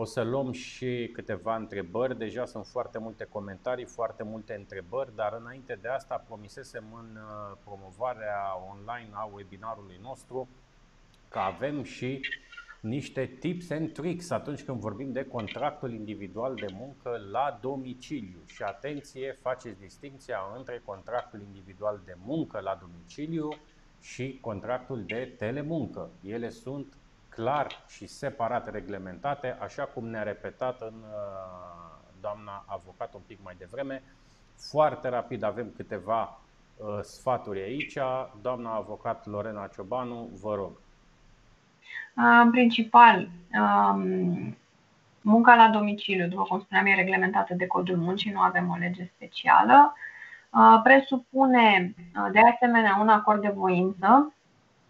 O să luăm și câteva întrebări, deja sunt foarte multe comentarii, foarte multe întrebări, dar înainte de asta promisesem în uh, promovarea online a webinarului nostru că avem și niște tips and tricks atunci când vorbim de contractul individual de muncă la domiciliu. Și atenție, faceți distinția între contractul individual de muncă la domiciliu și contractul de telemuncă. Ele sunt clar și separat reglementate, așa cum ne-a repetat în uh, doamna avocat un pic mai devreme. Foarte rapid avem câteva uh, sfaturi aici. Doamna avocat Lorena Ciobanu, vă rog. În principal, munca la domiciliu, după cum spuneam, e reglementată de codul muncii, nu avem o lege specială. Presupune, de asemenea, un acord de voință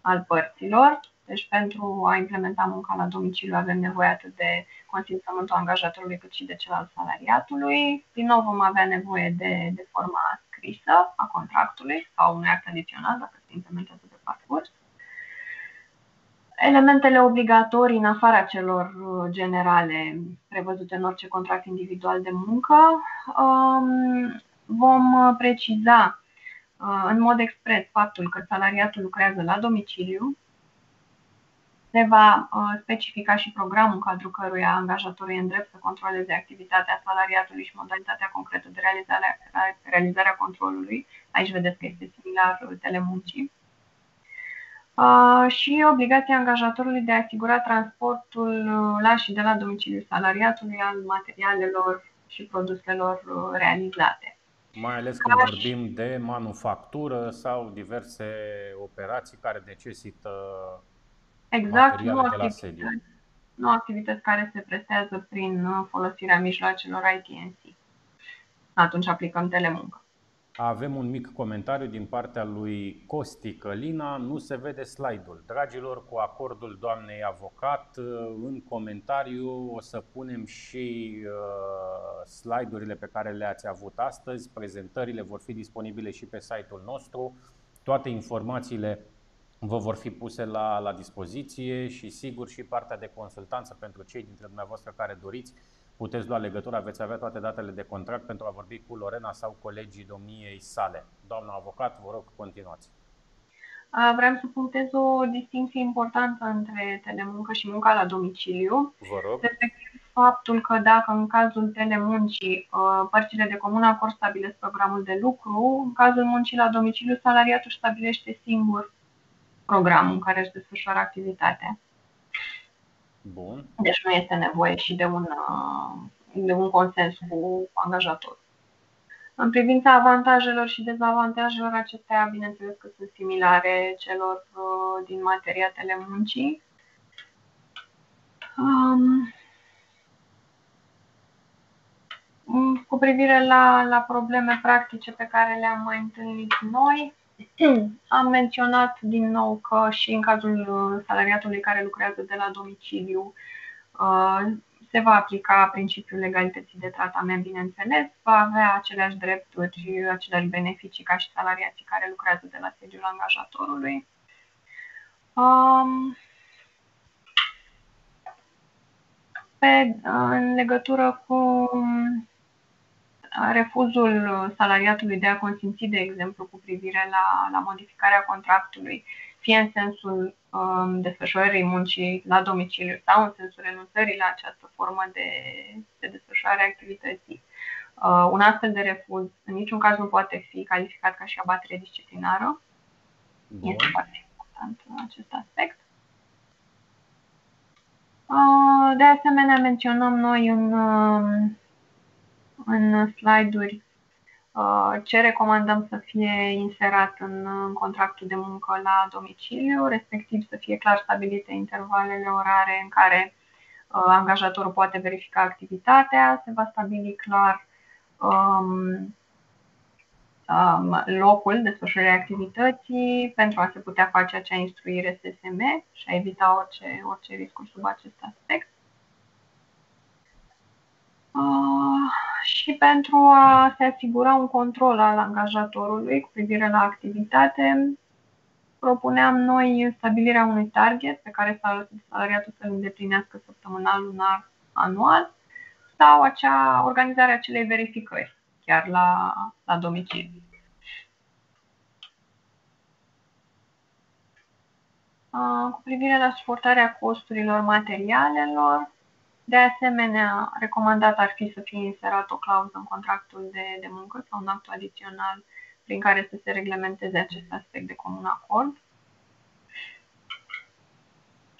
al părților. Deci, pentru a implementa munca la domiciliu, avem nevoie atât de consimțământul angajatorului cât și de cel al salariatului. Din nou, vom avea nevoie de, de forma scrisă a contractului sau unui act adițional, dacă se implementează pe parcurs elementele obligatorii în afara celor uh, generale prevăzute în orice contract individual de muncă. Um, vom preciza uh, în mod expres faptul că salariatul lucrează la domiciliu. Se va uh, specifica și programul în cadrul căruia angajatorul e îndrept să controleze activitatea salariatului și modalitatea concretă de realizare, realizarea controlului. Aici vedeți că este similar telemuncii și obligația angajatorului de a asigura transportul uh, la și de la domiciliul salariatului al materialelor și produselor uh, realizate. Mai ales când Ca vorbim și... de manufactură sau diverse operații care necesită exact, nu de la sediu. Nu activități care se prestează prin uh, folosirea mijloacelor ITNC. Atunci aplicăm telemuncă. Avem un mic comentariu din partea lui Costi Călina. Nu se vede slide-ul. Dragilor, cu acordul doamnei avocat, în comentariu o să punem și uh, slide-urile pe care le-ați avut astăzi. Prezentările vor fi disponibile și pe site-ul nostru. Toate informațiile vă vor fi puse la, la dispoziție și sigur și partea de consultanță pentru cei dintre dumneavoastră care doriți puteți lua legătura, veți avea toate datele de contract pentru a vorbi cu Lorena sau colegii domniei sale. Doamna avocat, vă rog, continuați. Vreau să punctez o distinție importantă între telemuncă și munca la domiciliu. Vă rog. Respectiv faptul că dacă în cazul telemuncii părțile de comun acord stabilesc programul de lucru, în cazul muncii la domiciliu salariatul stabilește singur programul în care își desfășoară activitatea. Bun. Deci nu este nevoie și de un, uh, de un consens cu angajatorul. În privința avantajelor și dezavantajelor, acestea, bineînțeles că sunt similare celor uh, din materia telemuncii. Um, cu privire la, la probleme practice pe care le-am mai întâlnit noi, *clears throat* Am menționat din nou că și în cazul uh, salariatului care lucrează de la domiciliu uh, se va aplica principiul legalității de tratament, bineînțeles, va avea aceleași drepturi și aceleași beneficii ca și salariații care lucrează de la sediul angajatorului. Um, pe, în legătură cu refuzul salariatului de a consimți, de exemplu, cu privire la, la modificarea contractului, fie în sensul um, desfășurării muncii la domiciliu sau în sensul renunțării la această formă de, de desfășurare a activității. Uh, un astfel de refuz în niciun caz nu poate fi calificat ca și abatere disciplinară. Bun. Este foarte important acest aspect. Uh, de asemenea, menționăm noi în în slide-uri Uh, ce recomandăm să fie inserat în, în contractul de muncă la domiciliu, respectiv să fie clar stabilite intervalele orare în care uh, angajatorul poate verifica activitatea, se va stabili clar um, um, locul desfășurării activității pentru a se putea face acea instruire SSM și a evita orice, orice riscuri sub acest aspect. Uh, și pentru a se asigura un control al angajatorului cu privire la activitate, propuneam noi stabilirea unui target pe care salariatul să-l îndeplinească săptămânal, lunar, anual sau acea organizarea acelei verificări chiar la, la domiciliu. Uh, cu privire la suportarea costurilor materialelor, de asemenea, recomandat ar fi să fie inserat o clauză în contractul de, de muncă sau un act adițional prin care să se reglementeze acest aspect de comun acord.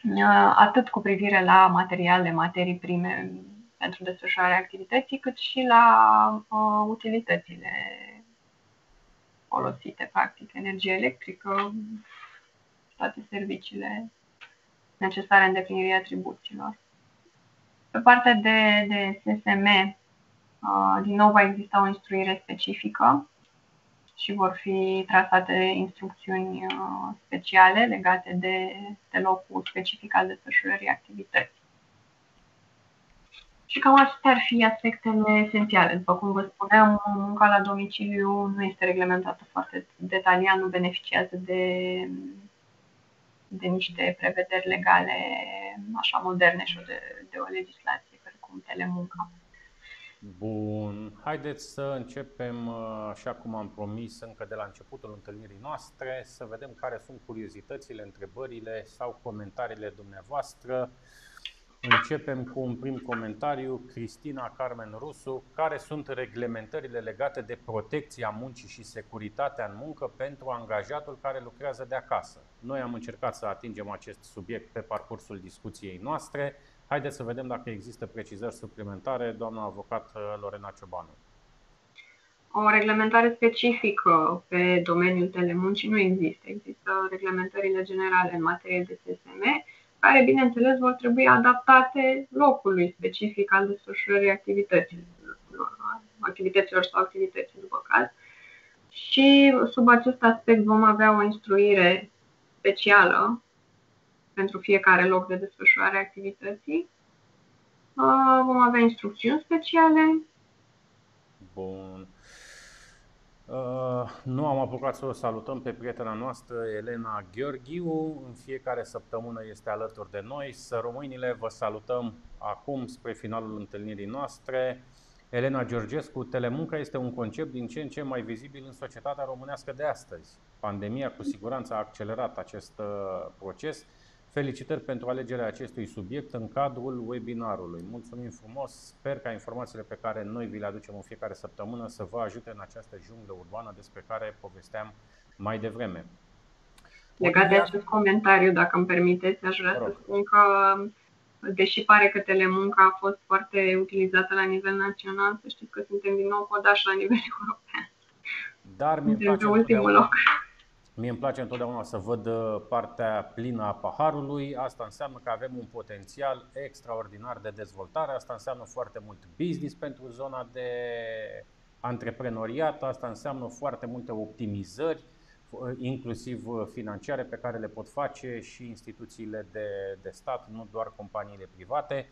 Uh, atât cu privire la materiale, materii prime pentru desfășurarea activității, cât și la uh, utilitățile folosite, practic, energie electrică, toate serviciile necesare îndeplinirii atribuțiilor. Pe partea de, de SSM, uh, din nou va exista o instruire specifică și vor fi trasate instrucțiuni uh, speciale legate de, de locul specific al desfășurării activității. Și cam acestea ar fi aspectele esențiale. După cum vă spuneam, munca la domiciliu nu este reglementată foarte detaliat, nu beneficiază de de niște prevederi legale așa moderne și de, de o legislație precum telemunca. Bun, haideți să începem, uh, așa cum am promis încă de la începutul întâlnirii noastre, să vedem care sunt curiozitățile, întrebările sau comentariile dumneavoastră. Începem cu un prim comentariu. Cristina Carmen Rusu. Care sunt reglementările legate de protecția muncii și securitatea în muncă pentru angajatul care lucrează de acasă? Noi am încercat să atingem acest subiect pe parcursul discuției noastre. Haideți să vedem dacă există precizări suplimentare. Doamna avocat Lorena Ciobanu. O reglementare specifică pe domeniul telemuncii nu există. Există reglementările generale în materie de SSM, care, bineînțeles, vor trebui adaptate locului specific al desfășurării activităților, activităților sau activității, după caz. Și sub acest aspect vom avea o instruire specială pentru fiecare loc de desfășurare a activității. Uh, vom avea instrucțiuni speciale. Bun. Uh, nu am apucat să o salutăm pe prietena noastră, Elena Gheorghiu. În fiecare săptămână este alături de noi. Să românile vă salutăm acum spre finalul întâlnirii noastre. Elena Georgescu, telemunca este un concept din ce în ce mai vizibil în societatea românească de astăzi. Pandemia cu siguranță a accelerat acest uh, proces Felicitări pentru alegerea acestui subiect în cadrul webinarului. Mulțumim frumos, sper ca informațiile pe care noi vi le aducem în fiecare săptămână să vă ajute în această junglă urbană despre care povesteam mai devreme. Legat de acest comentariu, dacă îmi permiteți, aș vrea să spun că, deși pare că telemunca a fost foarte utilizată la nivel național, să știți că suntem din nou podași la nivel *laughs* european. Dar mi-e place ultimul loc. Mie îmi place întotdeauna să văd uh, partea plină a paharului. Asta înseamnă că avem un potențial extraordinar de dezvoltare. Asta înseamnă foarte mult business pentru zona de antreprenoriat. Asta înseamnă foarte multe optimizări, uh, inclusiv uh, financiare, pe care le pot face și instituțiile de, de stat, nu doar companiile private.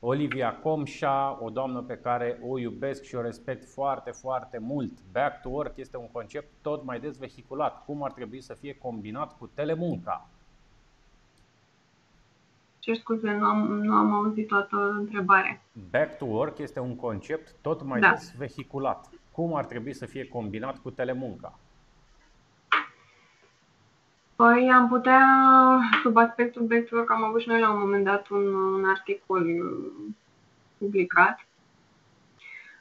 Olivia Comșa, o doamnă pe care o iubesc și o respect foarte, foarte mult. Back to work este un concept tot mai des vehiculat. Cum ar trebui să fie combinat cu telemunca? Ce scuze, nu am, nu am auzit toată întrebarea. Back to work este un concept tot mai da. des vehiculat. Cum ar trebui să fie combinat cu telemunca? Păi am putea, sub aspectul backwork, am avut și noi la un moment dat un, un articol uh, publicat.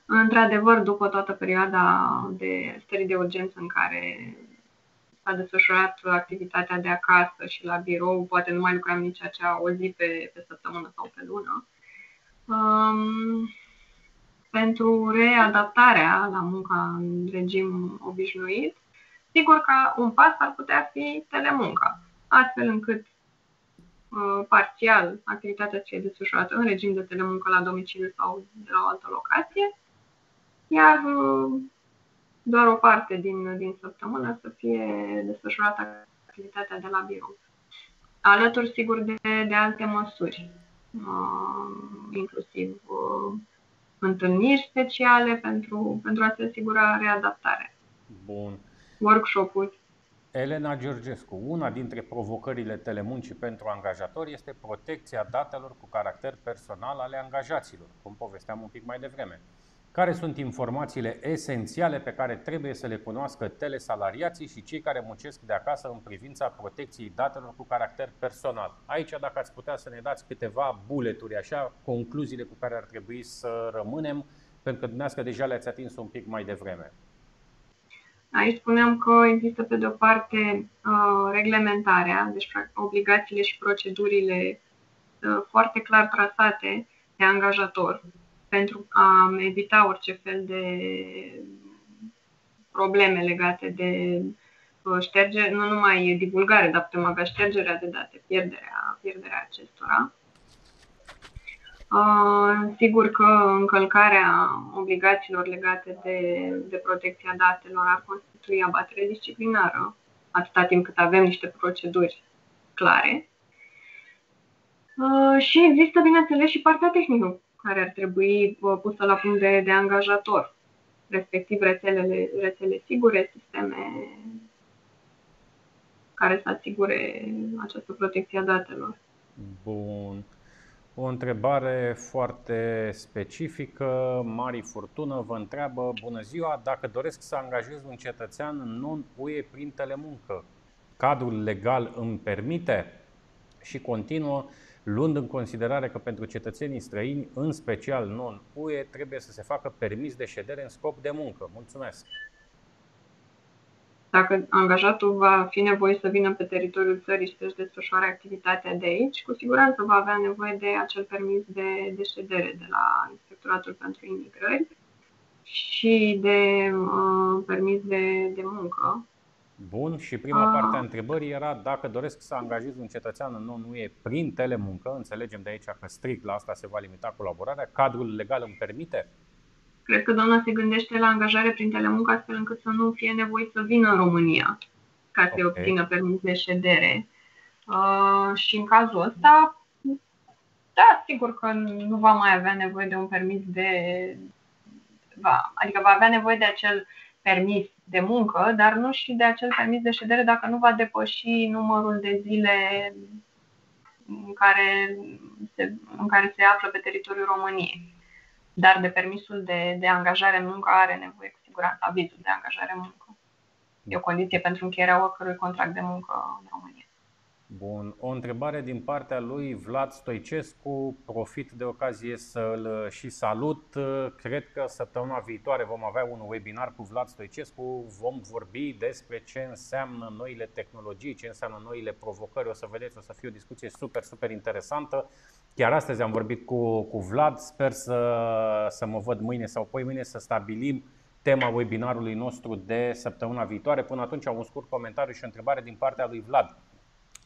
Într-adevăr, după toată perioada de stări de urgență în care s-a desfășurat activitatea de acasă și la birou, poate nu mai lucram nici acea o zi pe, pe săptămână sau pe lună. Um, pentru readaptarea la munca în regim obișnuit, sigur că un pas ar putea fi telemunca, astfel încât uh, parțial activitatea să fie desfășurată în regim de telemuncă la domiciliu sau de la o altă locație, iar uh, doar o parte din, din săptămână să fie desfășurată activitatea de la birou. Alături, sigur, de, de alte măsuri, uh, inclusiv uh, întâlniri speciale pentru, pentru a se asigura readaptarea. Bun. Workshop-uri. Elena Georgescu, una dintre provocările telemuncii pentru angajatori este protecția datelor cu caracter personal ale angajaților, cum povesteam un pic mai devreme. Care sunt informațiile esențiale pe care trebuie să le cunoască telesalariații și cei care muncesc de acasă în privința protecției datelor cu caracter personal? Aici, dacă ați putea să ne dați câteva buleturi, așa, concluziile cu care ar trebui să rămânem, pentru că dumneavoastră deja le-ați atins un pic mai devreme. Aici spuneam că există, pe de-o parte, uh, reglementarea, deci obligațiile și procedurile uh, foarte clar trasate de angajator pentru a evita orice fel de probleme legate de uh, ștergere, nu numai divulgare, dar putem avea ștergerea de date, pierderea, pierderea acestora. Uh, sigur că încălcarea obligațiilor legate de, de protecția datelor ar constitui abatere disciplinară, atâta timp cât avem niște proceduri clare. Uh, și există, bineînțeles, și partea tehnică care ar trebui uh, pusă la punct de, de angajator, respectiv rețelele, rețele sigure, sisteme care să asigure această protecție a datelor. Bun. O întrebare foarte specifică. Mari Furtună vă întreabă, bună ziua, dacă doresc să angajez un cetățean non-UE prin telemuncă, cadrul legal îmi permite? Și continuă, luând în considerare că pentru cetățenii străini, în special non-UE, trebuie să se facă permis de ședere în scop de muncă. Mulțumesc! Dacă angajatul va fi nevoie să vină pe teritoriul țării și să-și desfășoare activitatea de aici, cu siguranță va avea nevoie de acel permis de, de ședere de la Inspectoratul pentru Imigrări și de uh, permis de, de muncă. Bun, și prima parte a întrebării era dacă doresc să angajez un cetățean în non-UE prin telemuncă, înțelegem de aici că strict la asta se va limita colaborarea, cadrul legal îmi permite? Cred că doamna se gândește la angajare prin telemuncă astfel încât să nu fie nevoie să vină în România ca să-i okay. obțină permis de ședere. Uh, și în cazul ăsta, da, sigur că nu va mai avea nevoie de un permis de. Va, adică va avea nevoie de acel permis de muncă, dar nu și de acel permis de ședere dacă nu va depăși numărul de zile în care se, în care se află pe teritoriul României. Dar de permisul de, de angajare în muncă are nevoie cu siguranță, avizul de angajare în muncă. E o condiție pentru încheierea oricărui contract de muncă în România. Bun. O întrebare din partea lui Vlad Stoicescu. Profit de ocazie să-l și salut. Cred că săptămâna viitoare vom avea un webinar cu Vlad Stoicescu. Vom vorbi despre ce înseamnă noile tehnologii, ce înseamnă noile provocări. O să vedeți, o să fie o discuție super, super interesantă. Chiar astăzi am vorbit cu, cu Vlad. Sper să, să mă văd mâine sau poi mâine să stabilim tema webinarului nostru de săptămâna viitoare. Până atunci, un scurt comentariu și o întrebare din partea lui Vlad.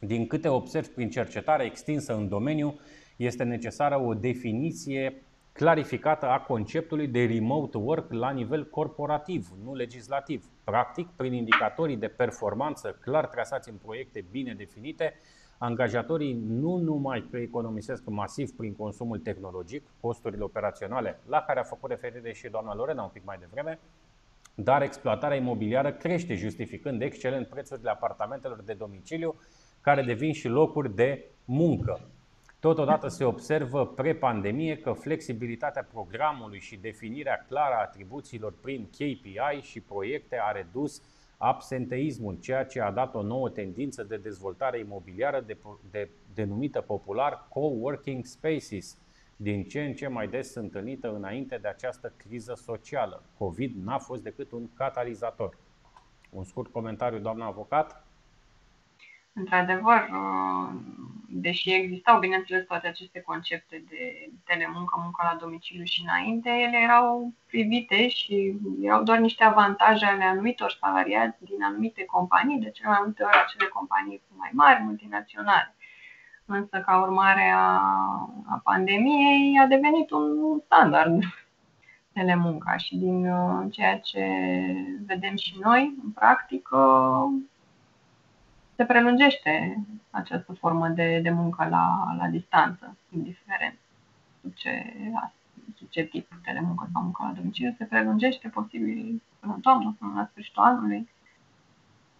Din câte observ prin cercetare extinsă în domeniu, este necesară o definiție clarificată a conceptului de remote work la nivel corporativ, nu legislativ. Practic, prin indicatorii de performanță clar trasați în proiecte bine definite, angajatorii nu numai că economisesc masiv prin consumul tehnologic, costurile operaționale, la care a făcut referire și doamna Lorena un pic mai devreme, dar exploatarea imobiliară crește, justificând excelent prețurile apartamentelor de domiciliu care devin și locuri de muncă. Totodată se observă pre-pandemie că flexibilitatea programului și definirea clară a atribuțiilor prin KPI și proiecte a redus absenteismul, ceea ce a dat o nouă tendință de dezvoltare imobiliară de, de, denumită popular co-working spaces, din ce în ce mai des întâlnită înainte de această criză socială. COVID n-a fost decât un catalizator. Un scurt comentariu, doamna avocat? Într-adevăr, deși existau, bineînțeles, toate aceste concepte de telemuncă, muncă la domiciliu și înainte, ele erau privite și erau doar niște avantaje ale anumitor salariați din anumite companii, de cele mai multe ori acele companii mai mari, multinaționale. Însă, ca urmare a, a pandemiei, a devenit un standard *laughs* telemunca și din uh, ceea ce vedem și noi, în practică, se prelungește această formă de, de muncă la, la distanță, indiferent sub ce, sub ce tip de telemuncă sau muncă la domiciliu, se prelungește posibil până în toamnă, până la sfârșitul anului.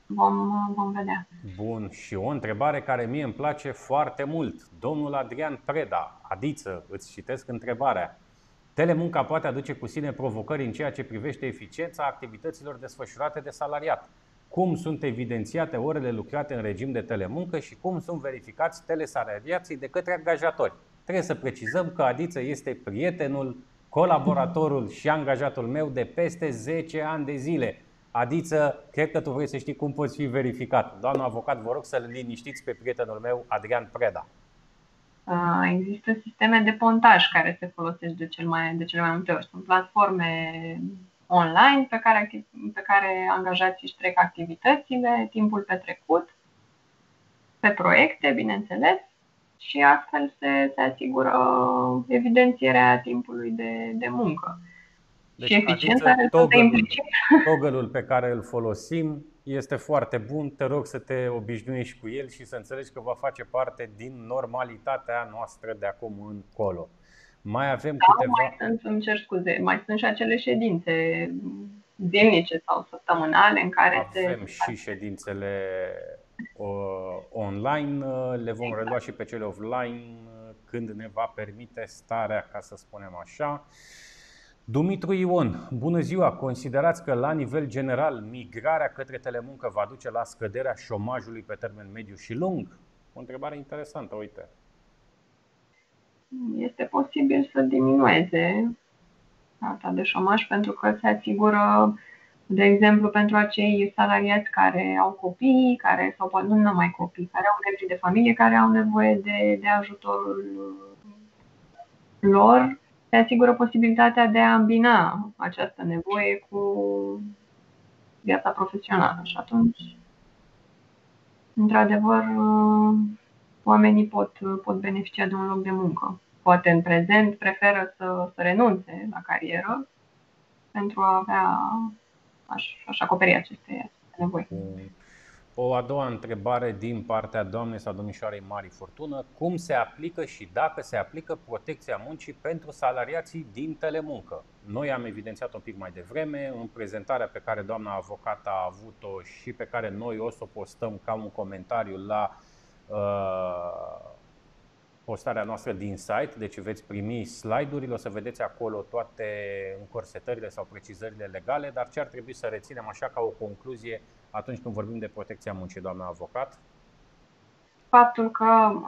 Vom, vom vedea. Bun, și o întrebare care mie îmi place foarte mult. Domnul Adrian Preda, Adiță, îți citesc întrebarea. Telemunca poate aduce cu sine provocări în ceea ce privește eficiența activităților desfășurate de salariat cum sunt evidențiate orele lucrate în regim de telemuncă și cum sunt verificați telesalariații de către angajatori. Trebuie să precizăm că Adiță este prietenul, colaboratorul și angajatul meu de peste 10 ani de zile. Adiță, cred că tu vrei să știi cum poți fi verificat. Doamna avocat, vă rog să-l liniștiți pe prietenul meu, Adrian Preda. Există sisteme de pontaj care se folosesc de, cel mai, de cele mai multe ori. Sunt platforme online pe care, pe care angajații își trec activitățile, timpul petrecut, pe proiecte, bineînțeles, și astfel se, se asigură evidențierea timpului de, de muncă. Deci, și eficiența rezultă implicit. *laughs* Toggle-ul pe care îl folosim este foarte bun. Te rog să te obișnuiești cu el și să înțelegi că va face parte din normalitatea noastră de acum încolo. Mai avem da, câteva... mai sunt, îmi cer scuze, mai sunt și acele ședințe zilnice sau săptămânale în care Avem se... și ședințele uh, online, le vom exact. relua și pe cele offline când ne va permite starea, ca să spunem așa. Dumitru Ion, bună ziua! Considerați că la nivel general migrarea către telemuncă va duce la scăderea șomajului pe termen mediu și lung? O întrebare interesantă, uite este posibil să diminueze rata de șomaj pentru că se asigură, de exemplu, pentru acei salariați care au copii, care sau poate nu numai copii, care au membri de familie, care au nevoie de, de ajutorul lor, se asigură posibilitatea de a îmbina această nevoie cu viața profesională. Și atunci, într-adevăr, oamenii pot, pot beneficia de un loc de muncă. Poate în prezent preferă să, să renunțe la carieră pentru a avea aș, aș acoperi aceste nevoi. O a doua întrebare din partea doamnei sau domnișoarei Mari Fortună. Cum se aplică și dacă se aplică protecția muncii pentru salariații din telemuncă? Noi am evidențiat un pic mai devreme în prezentarea pe care doamna avocat a avut-o și pe care noi o să o postăm ca un comentariu la uh, postarea noastră din site, deci veți primi slide-urile, o să vedeți acolo toate încorsetările sau precizările legale, dar ce ar trebui să reținem așa ca o concluzie atunci când vorbim de protecția muncii, doamna avocat? Faptul că uh,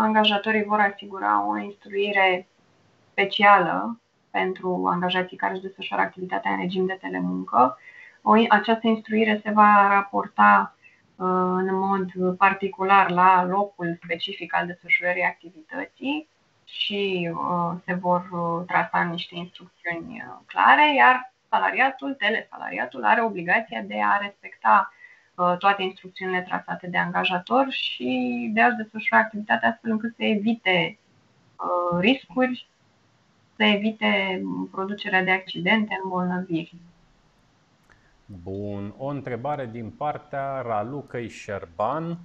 angajatorii vor asigura o instruire specială pentru angajații care își desfășoară activitatea în regim de telemuncă. O, această instruire se va raporta în mod particular la locul specific al desfășurării activității și uh, se vor uh, trasa niște instrucțiuni uh, clare, iar salariatul, telesalariatul, are obligația de a respecta toate instrucțiunile trasate de angajator și de a-și desfășura activitatea astfel încât să evite riscuri, să evite producerea de accidente, îmbolnăviri. Bun, o întrebare din partea Ralucăi Șerban.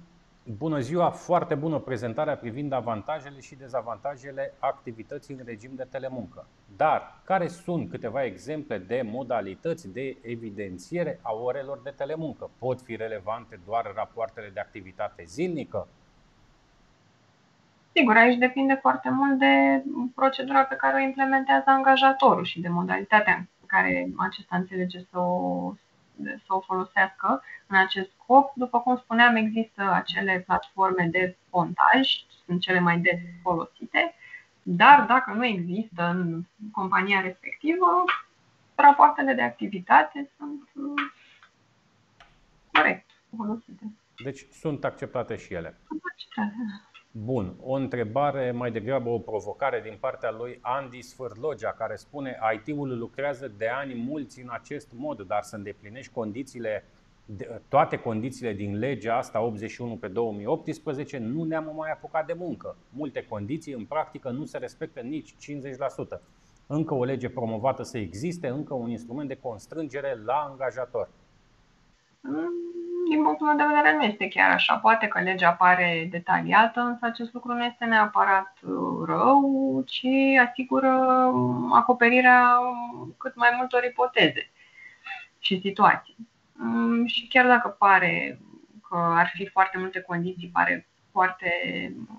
Bună ziua, foarte bună prezentarea privind avantajele și dezavantajele activității în regim de telemuncă. Dar care sunt câteva exemple de modalități de evidențiere a orelor de telemuncă? Pot fi relevante doar rapoartele de activitate zilnică? Sigur, aici depinde foarte mult de procedura pe care o implementează angajatorul și de modalitatea în care acesta înțelege să o, să o folosească în acest scop. După cum spuneam, există acele platforme de pontaj, sunt cele mai des folosite, dar dacă nu există în compania respectivă, rapoartele de activitate sunt uh, corect folosite. Deci sunt acceptate și ele. Acceptate. Bun, o întrebare, mai degrabă o provocare din partea lui Andy Sfârlogea, care spune IT-ul lucrează de ani mulți în acest mod, dar să îndeplinești condițiile, toate condițiile din legea asta 81 pe 2018, nu ne-am mai apucat de muncă. Multe condiții în practică nu se respectă nici 50%. Încă o lege promovată să existe, încă un instrument de constrângere la angajator. Mm din punctul meu de vedere, nu este chiar așa. Poate că legea pare detaliată, însă acest lucru nu este neapărat uh, rău, ci asigură um, acoperirea cât mai multor ipoteze și situații. Um, și chiar dacă pare că ar fi foarte multe condiții, pare foarte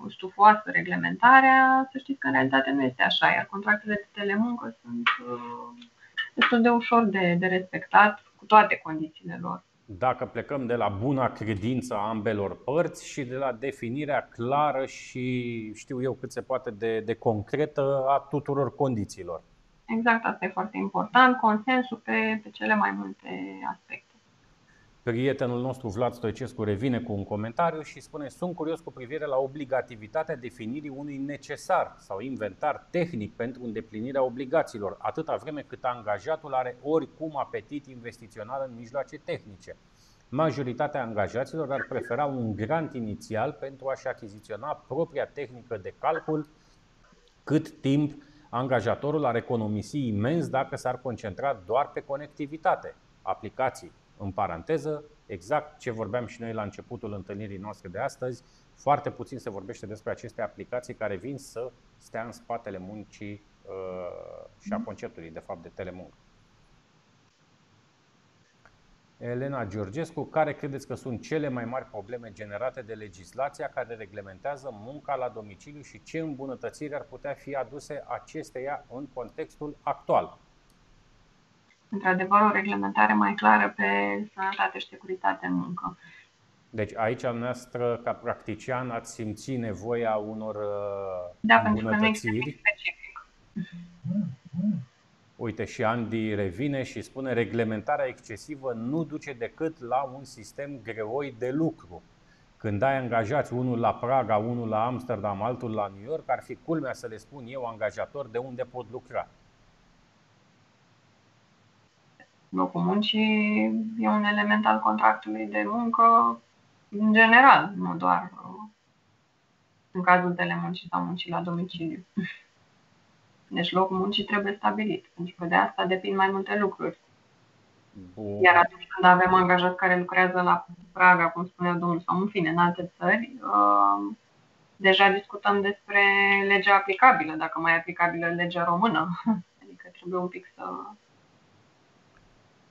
stufoasă reglementarea, să știți că în realitate nu este așa, iar contractele de telemuncă sunt uh, destul de ușor de, de respectat cu toate condițiile lor dacă plecăm de la buna credință a ambelor părți și de la definirea clară și știu eu cât se poate de, de concretă a tuturor condițiilor. Exact, asta e foarte important, consensul pe, pe cele mai multe aspecte. Prietenul nostru Vlad Stoicescu revine cu un comentariu și spune Sunt curios cu privire la obligativitatea definirii unui necesar sau inventar tehnic pentru îndeplinirea obligațiilor, atâta vreme cât angajatul are oricum apetit investițional în mijloace tehnice. Majoritatea angajaților ar prefera un grant inițial pentru a-și achiziționa propria tehnică de calcul, cât timp angajatorul ar economisi imens dacă s-ar concentra doar pe conectivitate, aplicații, în paranteză, exact ce vorbeam și noi la începutul întâlnirii noastre de astăzi, foarte puțin se vorbește despre aceste aplicații care vin să stea în spatele muncii uh, și a conceptului, de fapt, de telemuncă. Elena Georgescu, care credeți că sunt cele mai mari probleme generate de legislația care reglementează munca la domiciliu și ce îmbunătățiri ar putea fi aduse acesteia în contextul actual? Într-adevăr, o reglementare mai clară pe sănătate și securitate în muncă. Deci aici, noastră, ca practician, ați simțit nevoia unor uh, da, îmbunătățiri? pentru că specific. Uite, și Andy revine și spune reglementarea excesivă nu duce decât la un sistem greoi de lucru. Când ai angajați unul la Praga, unul la Amsterdam, altul la New York, ar fi culmea să le spun eu, angajator, de unde pot lucra locul muncii e un element al contractului de muncă în general, nu doar uh, în cazul telemuncii sau muncii la domiciliu. Deci locul muncii trebuie stabilit, pentru că de asta depind mai multe lucruri. Bun. Iar atunci când avem angajați care lucrează la Praga, cum spunea domnul, sau în fine, în alte țări, uh, deja discutăm despre legea aplicabilă, dacă mai e aplicabilă legea română. *laughs* Adică trebuie un pic să,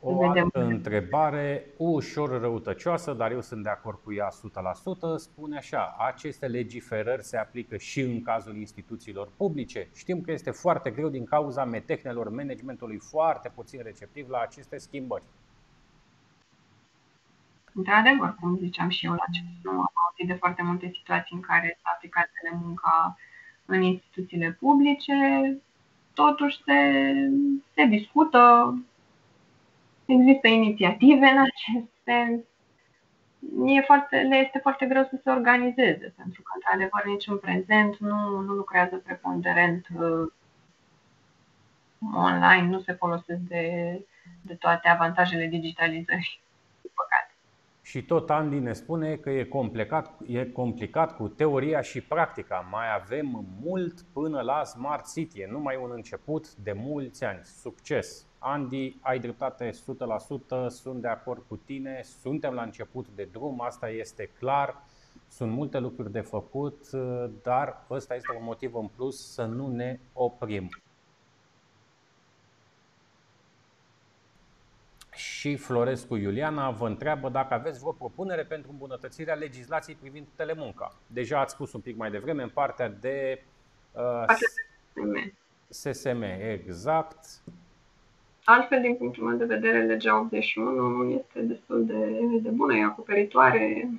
o altă întrebare ușor răutăcioasă, dar eu sunt de acord cu ea 100%, spune așa, aceste legiferări se aplică și în cazul instituțiilor publice? Știm că este foarte greu din cauza metehnelor managementului foarte puțin receptiv la aceste schimbări. Într-adevăr, cum ziceam și eu la ce nu am auzit de foarte multe situații în care s-a aplicat telemunca în instituțiile publice, totuși se, se discută, Există inițiative în acest sens. E foarte, le este foarte greu să se organizeze, pentru că, într-adevăr, nici în prezent nu, nu lucrează preponderent uh, online, nu se folosesc de, de toate avantajele digitalizării, păcate. Și tot Andy ne spune că e complicat, e complicat cu teoria și practica. Mai avem mult până la Smart City. E numai un început de mulți ani. Succes! Andy, ai dreptate 100%, sunt de acord cu tine, suntem la început de drum, asta este clar. Sunt multe lucruri de făcut, dar ăsta este un motiv în plus să nu ne oprim. Și Florescu Iuliana vă întreabă dacă aveți vreo propunere pentru îmbunătățirea legislației privind telemunca. Deja ați spus un pic mai devreme în partea de uh, SSM, exact. Altfel, din punctul meu de vedere, legea 81 este destul de, de bună, e acoperitoare.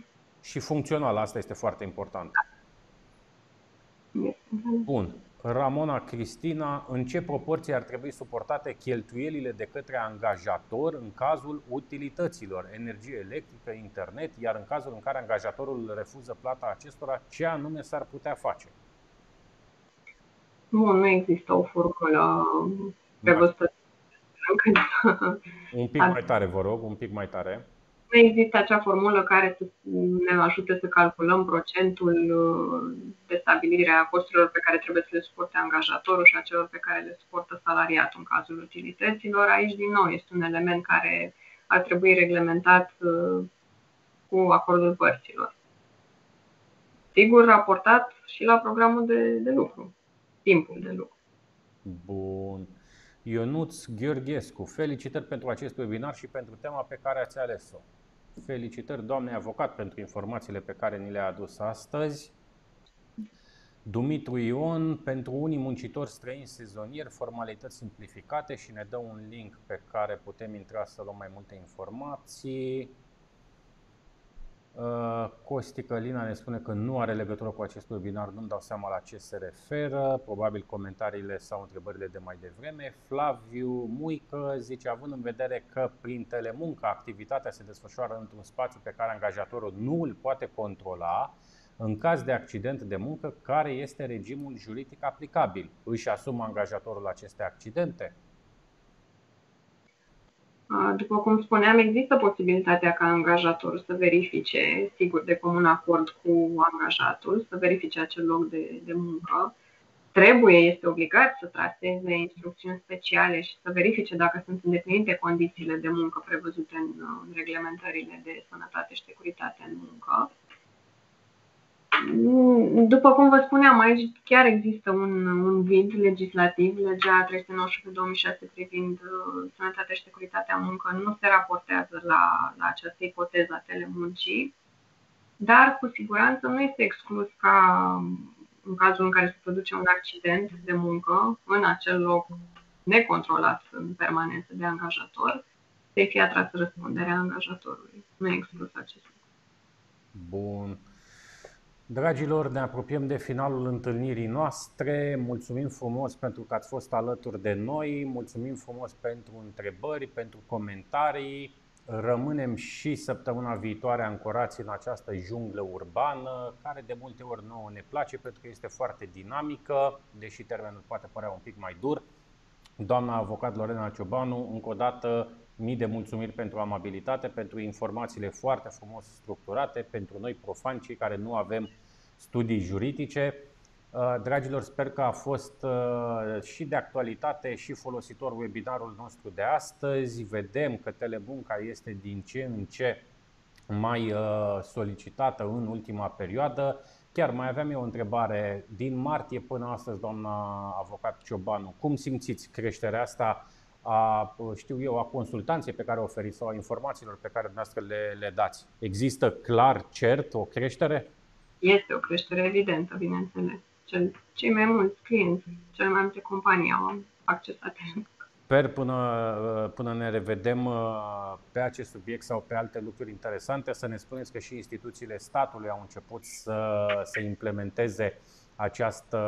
Și funcțională, asta este foarte important. Da. Bun. Ramona Cristina, în ce proporție ar trebui suportate cheltuielile de către angajator în cazul utilităților, energie electrică, internet, iar în cazul în care angajatorul refuză plata acestora, ce anume s-ar putea face? Nu, nu există o formulă prevăzută. Un pic mai tare, vă rog, un pic mai tare nu există acea formulă care să ne ajute să calculăm procentul uh, de stabilire a costurilor pe care trebuie să le suporte angajatorul și a celor pe care le suportă salariatul în cazul utilităților. Aici, din nou, este un element care ar trebui reglementat uh, cu acordul părților. Sigur, raportat și la programul de, de lucru, timpul de lucru. Bun. Ionuț Gheorghescu, felicitări pentru acest webinar și pentru tema pe care ați ales-o. Felicitări, doamne avocat, pentru informațiile pe care ni le-a adus astăzi. Dumitru Ion, pentru unii muncitori străini sezonieri, formalități simplificate și ne dă un link pe care putem intra să luăm mai multe informații. Uh, Costi Călina ne spune că nu are legătură cu acest webinar, nu-mi dau seama la ce se referă, probabil comentariile sau întrebările de mai devreme. Flaviu Muică zice, având în vedere că prin telemuncă activitatea se desfășoară într-un spațiu pe care angajatorul nu îl poate controla, în caz de accident de muncă, care este regimul juridic aplicabil? Își asumă angajatorul aceste accidente? După cum spuneam, există posibilitatea ca angajatorul să verifice, sigur, de comun acord cu angajatul, să verifice acel loc de, de muncă. Trebuie, este obligat să traseze instrucțiuni speciale și să verifice dacă sunt îndeplinite condițiile de muncă prevăzute în, în reglementările de sănătate și securitate în muncă. După cum vă spuneam, aici chiar există un, un vid legislativ, legea 391-2006 privind uh, sănătatea și securitatea muncă nu se raportează la, la această ipoteză a telemuncii, dar cu siguranță nu este exclus ca în cazul în care se produce un accident de muncă în acel loc necontrolat în permanență de angajator, să fie atrasă răspunderea angajatorului. Nu e exclus acest lucru. Bun. Dragilor, ne apropiem de finalul întâlnirii noastre. Mulțumim frumos pentru că ați fost alături de noi, mulțumim frumos pentru întrebări, pentru comentarii. Rămânem și săptămâna viitoare ancorați în această junglă urbană, care de multe ori nouă ne place pentru că este foarte dinamică, deși termenul poate părea un pic mai dur. Doamna avocat Lorena Ciobanu, încă o dată mii de mulțumiri pentru amabilitate, pentru informațiile foarte frumos structurate, pentru noi profani, cei care nu avem studii juridice. Uh, dragilor, sper că a fost uh, și de actualitate și folositor webinarul nostru de astăzi. Vedem că telemunca este din ce în ce mai uh, solicitată în ultima perioadă. Chiar mai aveam eu o întrebare. Din martie până astăzi, doamna avocat Ciobanu, cum simțiți creșterea asta a, știu eu, a consultanței pe care o oferiți sau a informațiilor pe care dumneavoastră le, le dați? Există clar, cert, o creștere? Este o creștere evidentă, bineînțeles. Cel, cei mai mulți clienți, cele mai multe companii au accesat. Sper până, până ne revedem pe acest subiect sau pe alte lucruri interesante să ne spuneți că și instituțiile statului au început să, să implementeze această,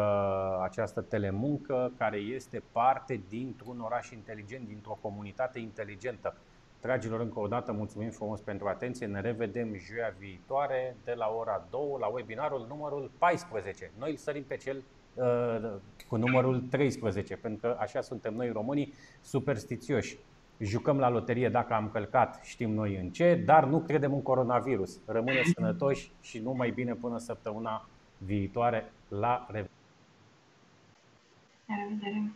această telemuncă care este parte dintr-un oraș inteligent, dintr-o comunitate inteligentă. Dragilor, încă o dată mulțumim frumos pentru atenție. Ne revedem joia viitoare de la ora 2 la webinarul numărul 14. Noi îl sărim pe cel uh, cu numărul 13, pentru că așa suntem noi românii superstițioși. Jucăm la loterie dacă am călcat, știm noi în ce, dar nu credem în coronavirus. Rămâneți sănătoși și numai bine până săptămâna viitoare. La revedere! La revedere!